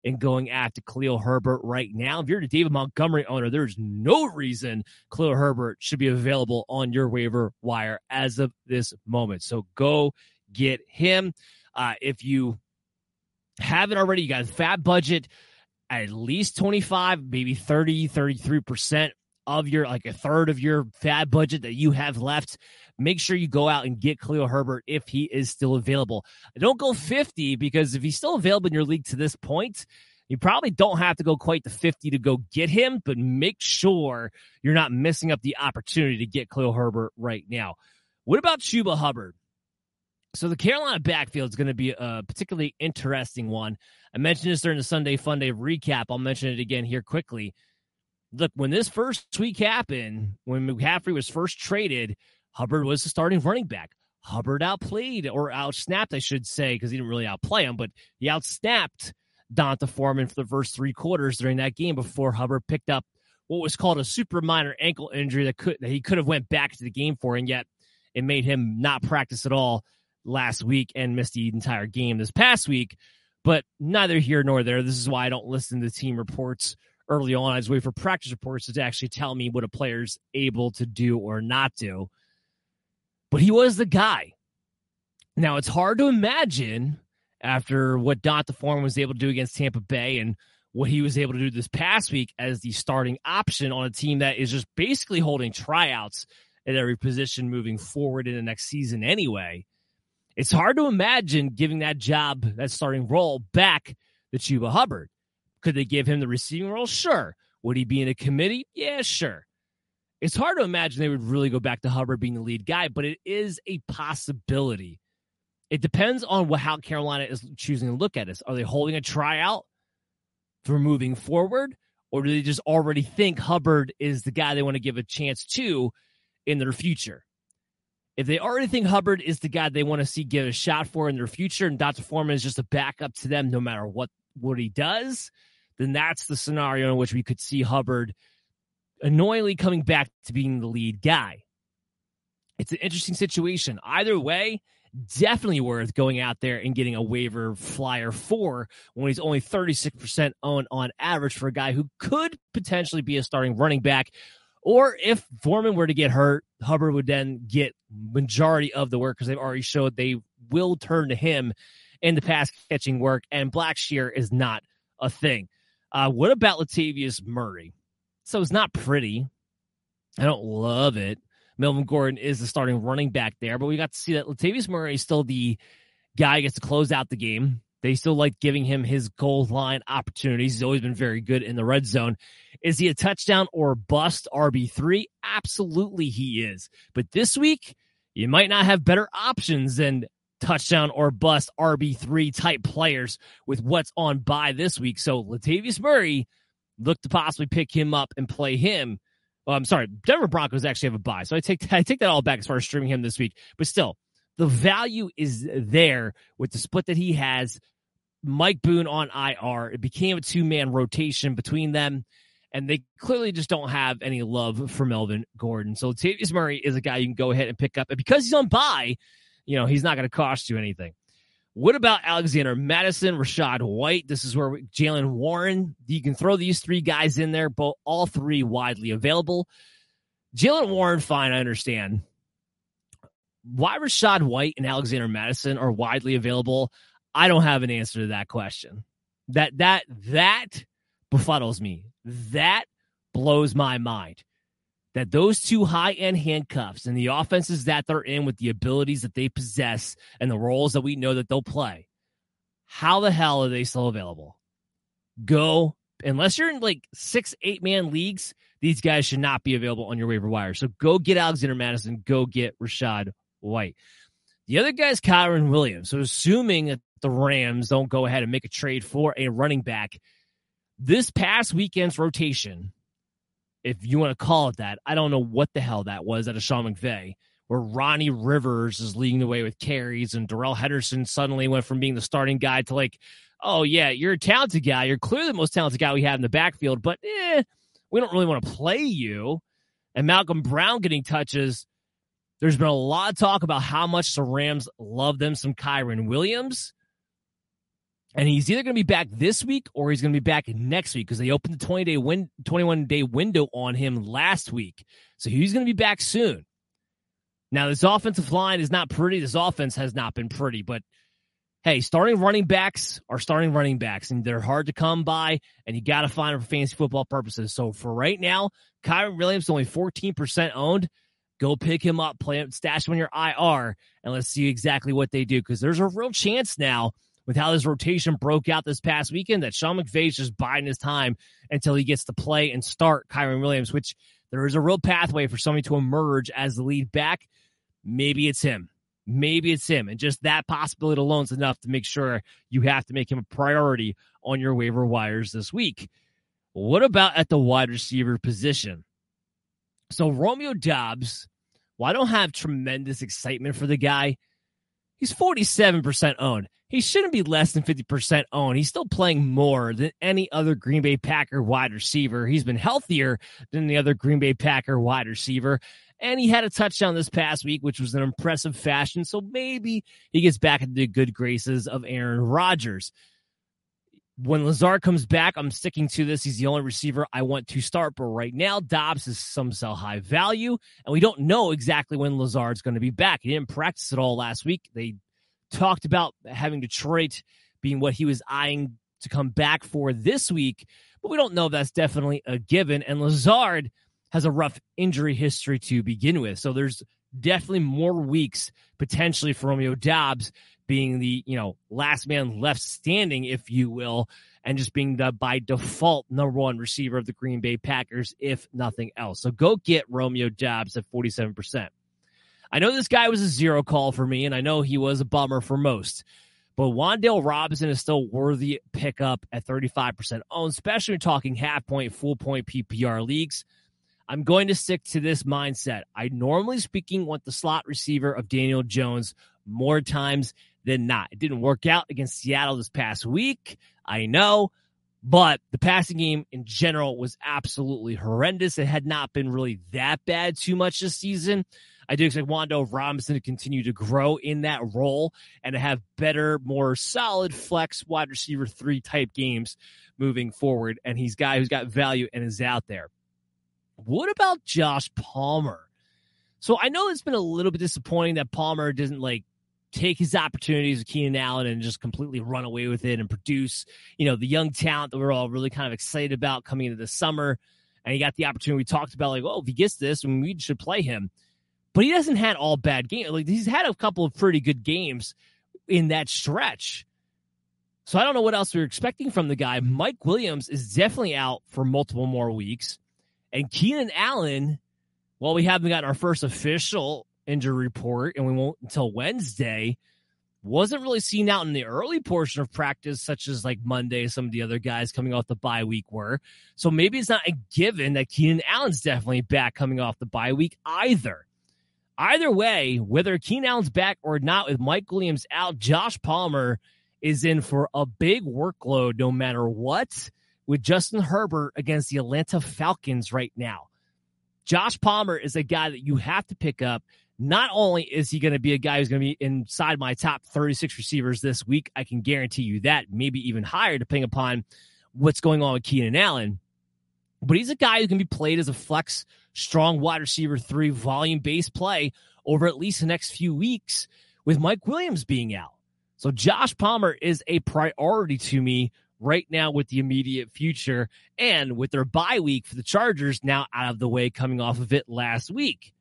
in going after Khalil Herbert right now. If you're a David Montgomery owner, there's no reason Khalil Herbert should be available on your waiver wire as of this moment. So go get him. Uh, if you haven't already, you got a fab budget at least 25, maybe 30, 33% of your like a third of your fab budget that you have left, make sure you go out and get Khalil Herbert if he is still available. Don't go 50 because if he's still available in your league to this point, you probably don't have to go quite to 50 to go get him, but make sure you're not missing up the opportunity to get Khalil Herbert right now. What about Chuba Hubbard? So the Carolina backfield is going to be a particularly interesting one. I mentioned this during the Sunday Funday recap. I'll mention it again here quickly. Look, when this first week happened, when McCaffrey was first traded, Hubbard was the starting running back. Hubbard outplayed or outsnapped, I should say, because he didn't really outplay him, but he outsnapped D'Onta Foreman for the first three quarters during that game before Hubbard picked up what was called a super minor ankle injury that could that he could have went back to the game for, and yet it made him not practice at all last week and missed the entire game this past week. But neither here nor there. This is why I don't listen to team reports early on. I just wait for practice reports to actually tell me what a player's able to do or not do. But he was the guy. Now it's hard to imagine after what D'Onta Foreman was able to do against Tampa Bay and what he was able to do this past week as the starting option on a team that is just basically holding tryouts at every position moving forward in the next season anyway. It's hard to imagine giving that job, that starting role back to Chuba Hubbard. Could they give him the receiving role? Sure. Would he be in a committee? Yeah, sure. It's hard to imagine they would really go back to Hubbard being the lead guy, but it is a possibility. It depends on what, how Carolina is choosing to look at this. Are they holding a tryout for moving forward, or do they just already think Hubbard is the guy they want to give a chance to in their future? If they already think Hubbard is the guy they want to see give a shot for in their future, and Dr. Foreman is just a backup to them no matter what what he does, then that's the scenario in which we could see Hubbard annoyingly coming back to being the lead guy. It's an interesting situation. Either way, definitely worth going out there and getting a waiver flyer for when he's only 36% owned on average for a guy who could potentially be a starting running back or if Foreman were to get hurt, Hubbard would then get majority of the work because they've already showed they will turn to him in the pass catching work, and Blackshear is not a thing. Uh, what about Latavius Murray? So it's not pretty. I don't love it. Melvin Gordon is the starting running back there, but we got to see that Latavius Murray is still the guy who gets to close out the game. They still like giving him his goal line opportunities. He's always been very good in the red zone. Is he a touchdown or bust RB3? Absolutely he is. But this week, you might not have better options than touchdown or bust RB3 type players with what's on by this week. So Latavius Murray look to possibly pick him up and play him. Well, I'm sorry, Denver Broncos actually have a bye. So I take I take that all back as far as streaming him this week. But still, the value is there with the split that he has. Mike Boone on IR. It became a two man rotation between them, and they clearly just don't have any love for Melvin Gordon. So Tavius Murray is a guy you can go ahead and pick up. And because he's on bye, you know, he's not going to cost you anything. What about Alexander Mattison, Rachaad White? This is where Jaylen Warren, you can throw these three guys in there, both all three widely available. Jaylen Warren, fine, I understand why Rachaad White and Alexander Mattison are widely available, I don't have an answer to that question. That that that befuddles me. That blows my mind. That those two high end handcuffs and the offenses that they're in with the abilities that they possess and the roles that we know that they'll play, how the hell are they still available? Go unless you're in like six, eight man leagues, these guys should not be available on your waiver wire. So go get Alexander Mattison, go get Rachaad White. The other guy is Kyren Williams. So assuming that the Rams don't go ahead and make a trade for a running back, this past weekend's rotation, if you want to call it that, I don't know what the hell that was at a Sean McVay, where Ronnie Rivers is leading the way with carries and Darrell Henderson suddenly went from being the starting guy to like, oh yeah, you're a talented guy. You're clearly the most talented guy we have in the backfield, but eh, we don't really want to play you. And Malcolm Brown getting touches there's been a lot of talk about how much the Rams love them some Kyren Williams. And he's either going to be back this week or he's going to be back next week because they opened the 20 day win, 21 day window on him last week. So he's going to be back soon. Now, this offensive line is not pretty. This offense has not been pretty, but hey, starting running backs are starting running backs and they're hard to come by and you got to find them for fantasy football purposes. So for right now, Kyren Williams is only 14% owned. Go pick him up, play him, stash him on your IR, and let's see exactly what they do. Because there's a real chance now with how this rotation broke out this past weekend that Sean McVay's just biding his time until he gets to play and start Kyren Williams, which there is a real pathway for somebody to emerge as the lead back. Maybe it's him. maybe it's him. And just that possibility alone is enough to make sure you have to make him a priority on your waiver wires this week. What about at the wide receiver position? So Romeo Doubs, well, I don't have tremendous excitement for the guy. He's 47% owned. He shouldn't be less than 50% owned. He's still playing more than any other Green Bay Packer wide receiver. He's been healthier than the other Green Bay Packer wide receiver. And he had a touchdown this past week, which was an impressive fashion. So maybe he gets back into the good graces of Aaron Rodgers. When Lazard comes back, I'm sticking to this. He's the only receiver I want to start. But right now, Doubs is some sell high value, and we don't know exactly when Lazard's going to be back. He didn't practice at all last week. They talked about having Detroit being what he was eyeing to come back for this week, but we don't know if that's definitely a given. And Lazard has a rough injury history to begin with. So there's definitely more weeks potentially for Romeo Doubs being the, you know, last man left standing, if you will, and just being the by default number one receiver of the Green Bay Packers, if nothing else. So go get Romeo Doubs at 47%. I know this guy was a zero call for me, and I know he was a bummer for most. But Wan'Dale Robinson is still worthy pickup at 35% owned, especially when talking half point, full point PPR leagues. I'm going to stick to this mindset. I normally speaking want the slot receiver of Daniel Jones more times than not. It didn't work out against Seattle this past week. I know, but the passing game in general was absolutely horrendous. It had not been really that bad too much this season. I do expect Wan'Dale Robinson to continue to grow in that role and to have better, more solid flex wide receiver three type games moving forward. And he's guy who's got value and is out there. What about Josh Palmer? So I know it's been a little bit disappointing that Palmer doesn't like take his opportunities with Keenan Allen and just completely run away with it and produce, you know, the young talent that we're all really kind of excited about coming into the summer. And he got the opportunity we talked about, like, oh, if he gets this, we should play him. But he hasn't had all bad games. Like he's had a couple of pretty good games in that stretch. So I don't know what else we are expecting from the guy. Mike Williams is definitely out for multiple more weeks. And Keenan Allen, well, we haven't gotten our first official injury report, and we won't until Wednesday. Wasn't really seen out in the early portion of practice, such as like Monday, some of the other guys coming off the bye week were. So maybe it's not a given that Keenan Allen's definitely back coming off the bye week either. Either way, whether Keenan Allen's back or not, with Mike Williams out, Josh Palmer is in for a big workload no matter what with Justin Herbert against the Atlanta Falcons right now. Josh Palmer is a guy that you have to pick up. Not only is he going to be a guy who's going to be inside my top 36 receivers this week, I can guarantee you that, maybe even higher, depending upon what's going on with Keenan Allen. But he's a guy who can be played as a flex, strong wide receiver three, volume based play over at least the next few weeks with Mike Williams being out. So Josh Palmer is a priority to me right now with the immediate future and with their bye week for the Chargers now out of the way coming off of it last week.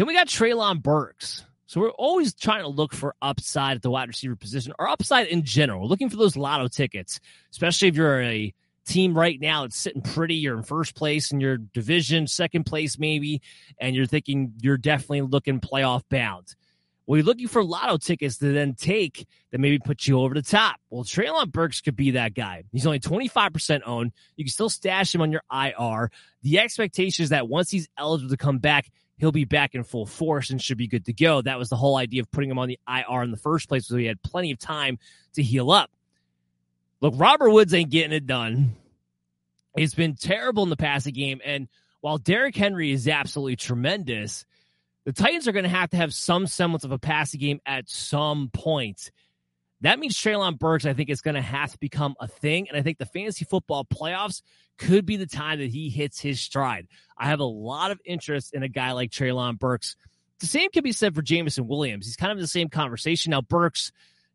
Then we got Treylon Burks. So we're always trying to look for upside at the wide receiver position or upside in general. Looking for those lotto tickets, especially if you're a team right now that's sitting pretty. You're in first place in your division, second place maybe, and you're thinking you're definitely looking playoff bound. Well, you're looking for lotto tickets to then take that maybe put you over the top. Well, Treylon Burks could be that guy. He's only 25% owned. You can still stash him on your IR. The expectation is that once he's eligible to come back, he'll be back in full force and should be good to go. That was the whole idea of putting him on the IR in the first place, so he had plenty of time to heal up. Look, Robert Woods ain't getting it done. He's been terrible in the passing game. And while Derrick Henry is absolutely tremendous, the Titans are going to have to have some semblance of a passing game at some point. That means Treylon Burks, I think, is going to have to become a thing. And I think the fantasy football playoffs could be the time that he hits his stride. I have a lot of interest in a guy like Treylon Burks. The same can be said for Jameson Williams. He's kind of the same conversation. Now, Burks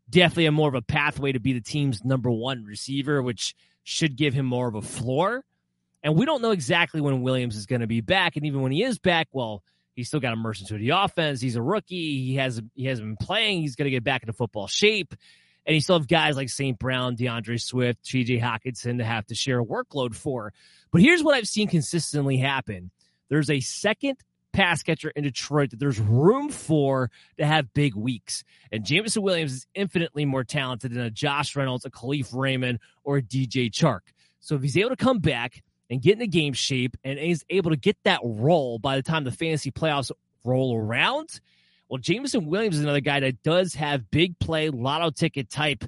definitely a more of a pathway to be the team's number one receiver, which should give him more of a floor. And we don't know exactly when Williams is going to be back. And even when he is back, well, He's still got to immerse into the offense. He's a rookie. He has he hasn't been playing. He's going to get back into football shape. And you still have guys like St. Brown, DeAndre Swift, TJ Hockenson to have to share a workload for. But here's what I've seen consistently happen. There's a second pass catcher in Detroit that there's room for to have big weeks. And Jameson Williams is infinitely more talented than a Josh Reynolds, a Kalif Raymond, or a DJ Chark. So if he's able to come back and get into game shape and is able to get that role by the time the fantasy playoffs roll around, well, Jameson Williams is another guy that does have big play, lotto ticket type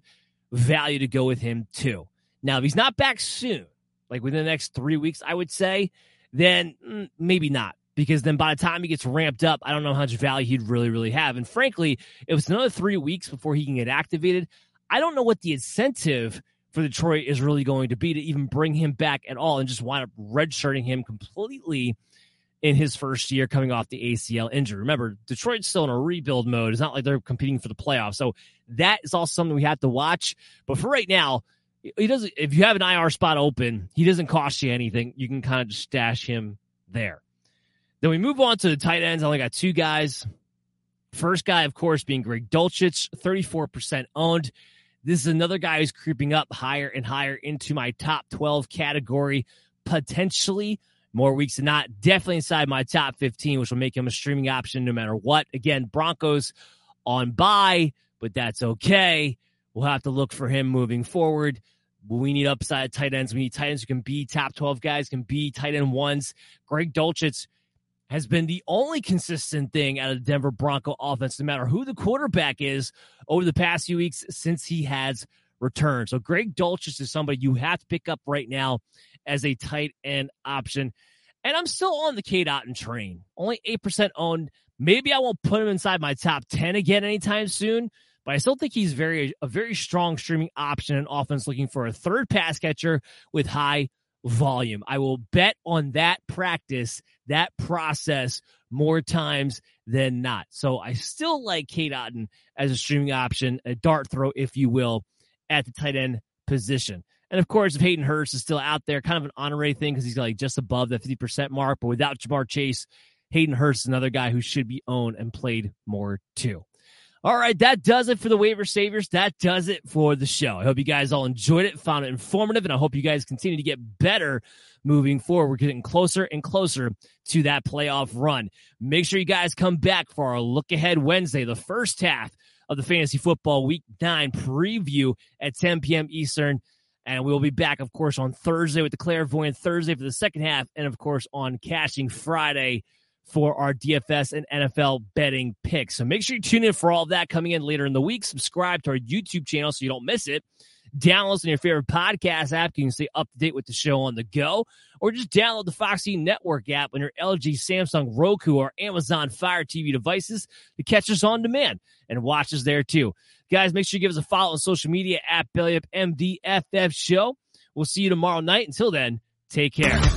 value to go with him too. Now, if he's not back soon, like within the next three weeks, I would say, then mm, maybe not. Because then by the time he gets ramped up, I don't know how much value he'd really, really have. And frankly, if it's another three weeks before he can get activated, I don't know what the incentive for Detroit is really going to be to even bring him back at all and just wind up redshirting him completely in his first year coming off the ACL injury. Remember, Detroit's still in a rebuild mode. It's not like they're competing for the playoffs. So that is also something we have to watch. But for right now, he doesn't if you have an IR spot open, he doesn't cost you anything. You can kind of just stash him there. Then we move on to the tight ends. I only got two guys. First guy, of course, being Greg Dulcich, 34% owned. This is another guy who's creeping up higher and higher into my top 12 category, potentially more weeks than not. Definitely inside my top 15, which will make him a streaming option no matter what. Again, Broncos on bye, but that's okay. We'll have to look for him moving forward. We need upside tight ends. We need tight ends who can be top 12 guys, can be tight end ones. Greg Dulcich has been the only consistent thing out of the Denver Bronco offense, no matter who the quarterback is over the past few weeks since he has returned. So Greg Dulcich is somebody you have to pick up right now as a tight end option. And I'm still on the Cade Otton train, only 8% owned. Maybe I won't put him inside my top 10 again anytime soon, but I still think he's very a very strong streaming option and offense looking for a third pass catcher with high volume. I will bet on that practice, that process more times than not. So I still like Cade Otton as a streaming option, a dart throw, if you will, at the tight end position. And of course, if Hayden Hurst is still out there, kind of an honorary thing because he's like just above the 50% mark. But without Ja'Marr Chase, Hayden Hurst is another guy who should be owned and played more too. All right, that does it for the waiver savers. That does it for the show. I hope you guys all enjoyed it, found it informative, and I hope you guys continue to get better moving forward. We're getting closer and closer to that playoff run. Make sure you guys come back for our look ahead Wednesday, the first half of the fantasy football week nine preview at 10 p.m. Eastern. And we'll be back, of course, on Thursday with the Clairvoyant Thursday for the second half, and of course on Cashing Friday for our DFS and NFL betting picks. So make sure you tune in for all of that coming in later in the week. Subscribe to our YouTube channel so you don't miss it. Download on your favorite podcast app. You can stay up to date with the show on the go, or just download the Foxy Network app on your LG, Samsung, Roku, or Amazon Fire TV devices to catch us on demand and watch us there too. Guys, make sure you give us a follow on social media at Belly Up MDFF Show. We'll see you tomorrow night. Until then, take care.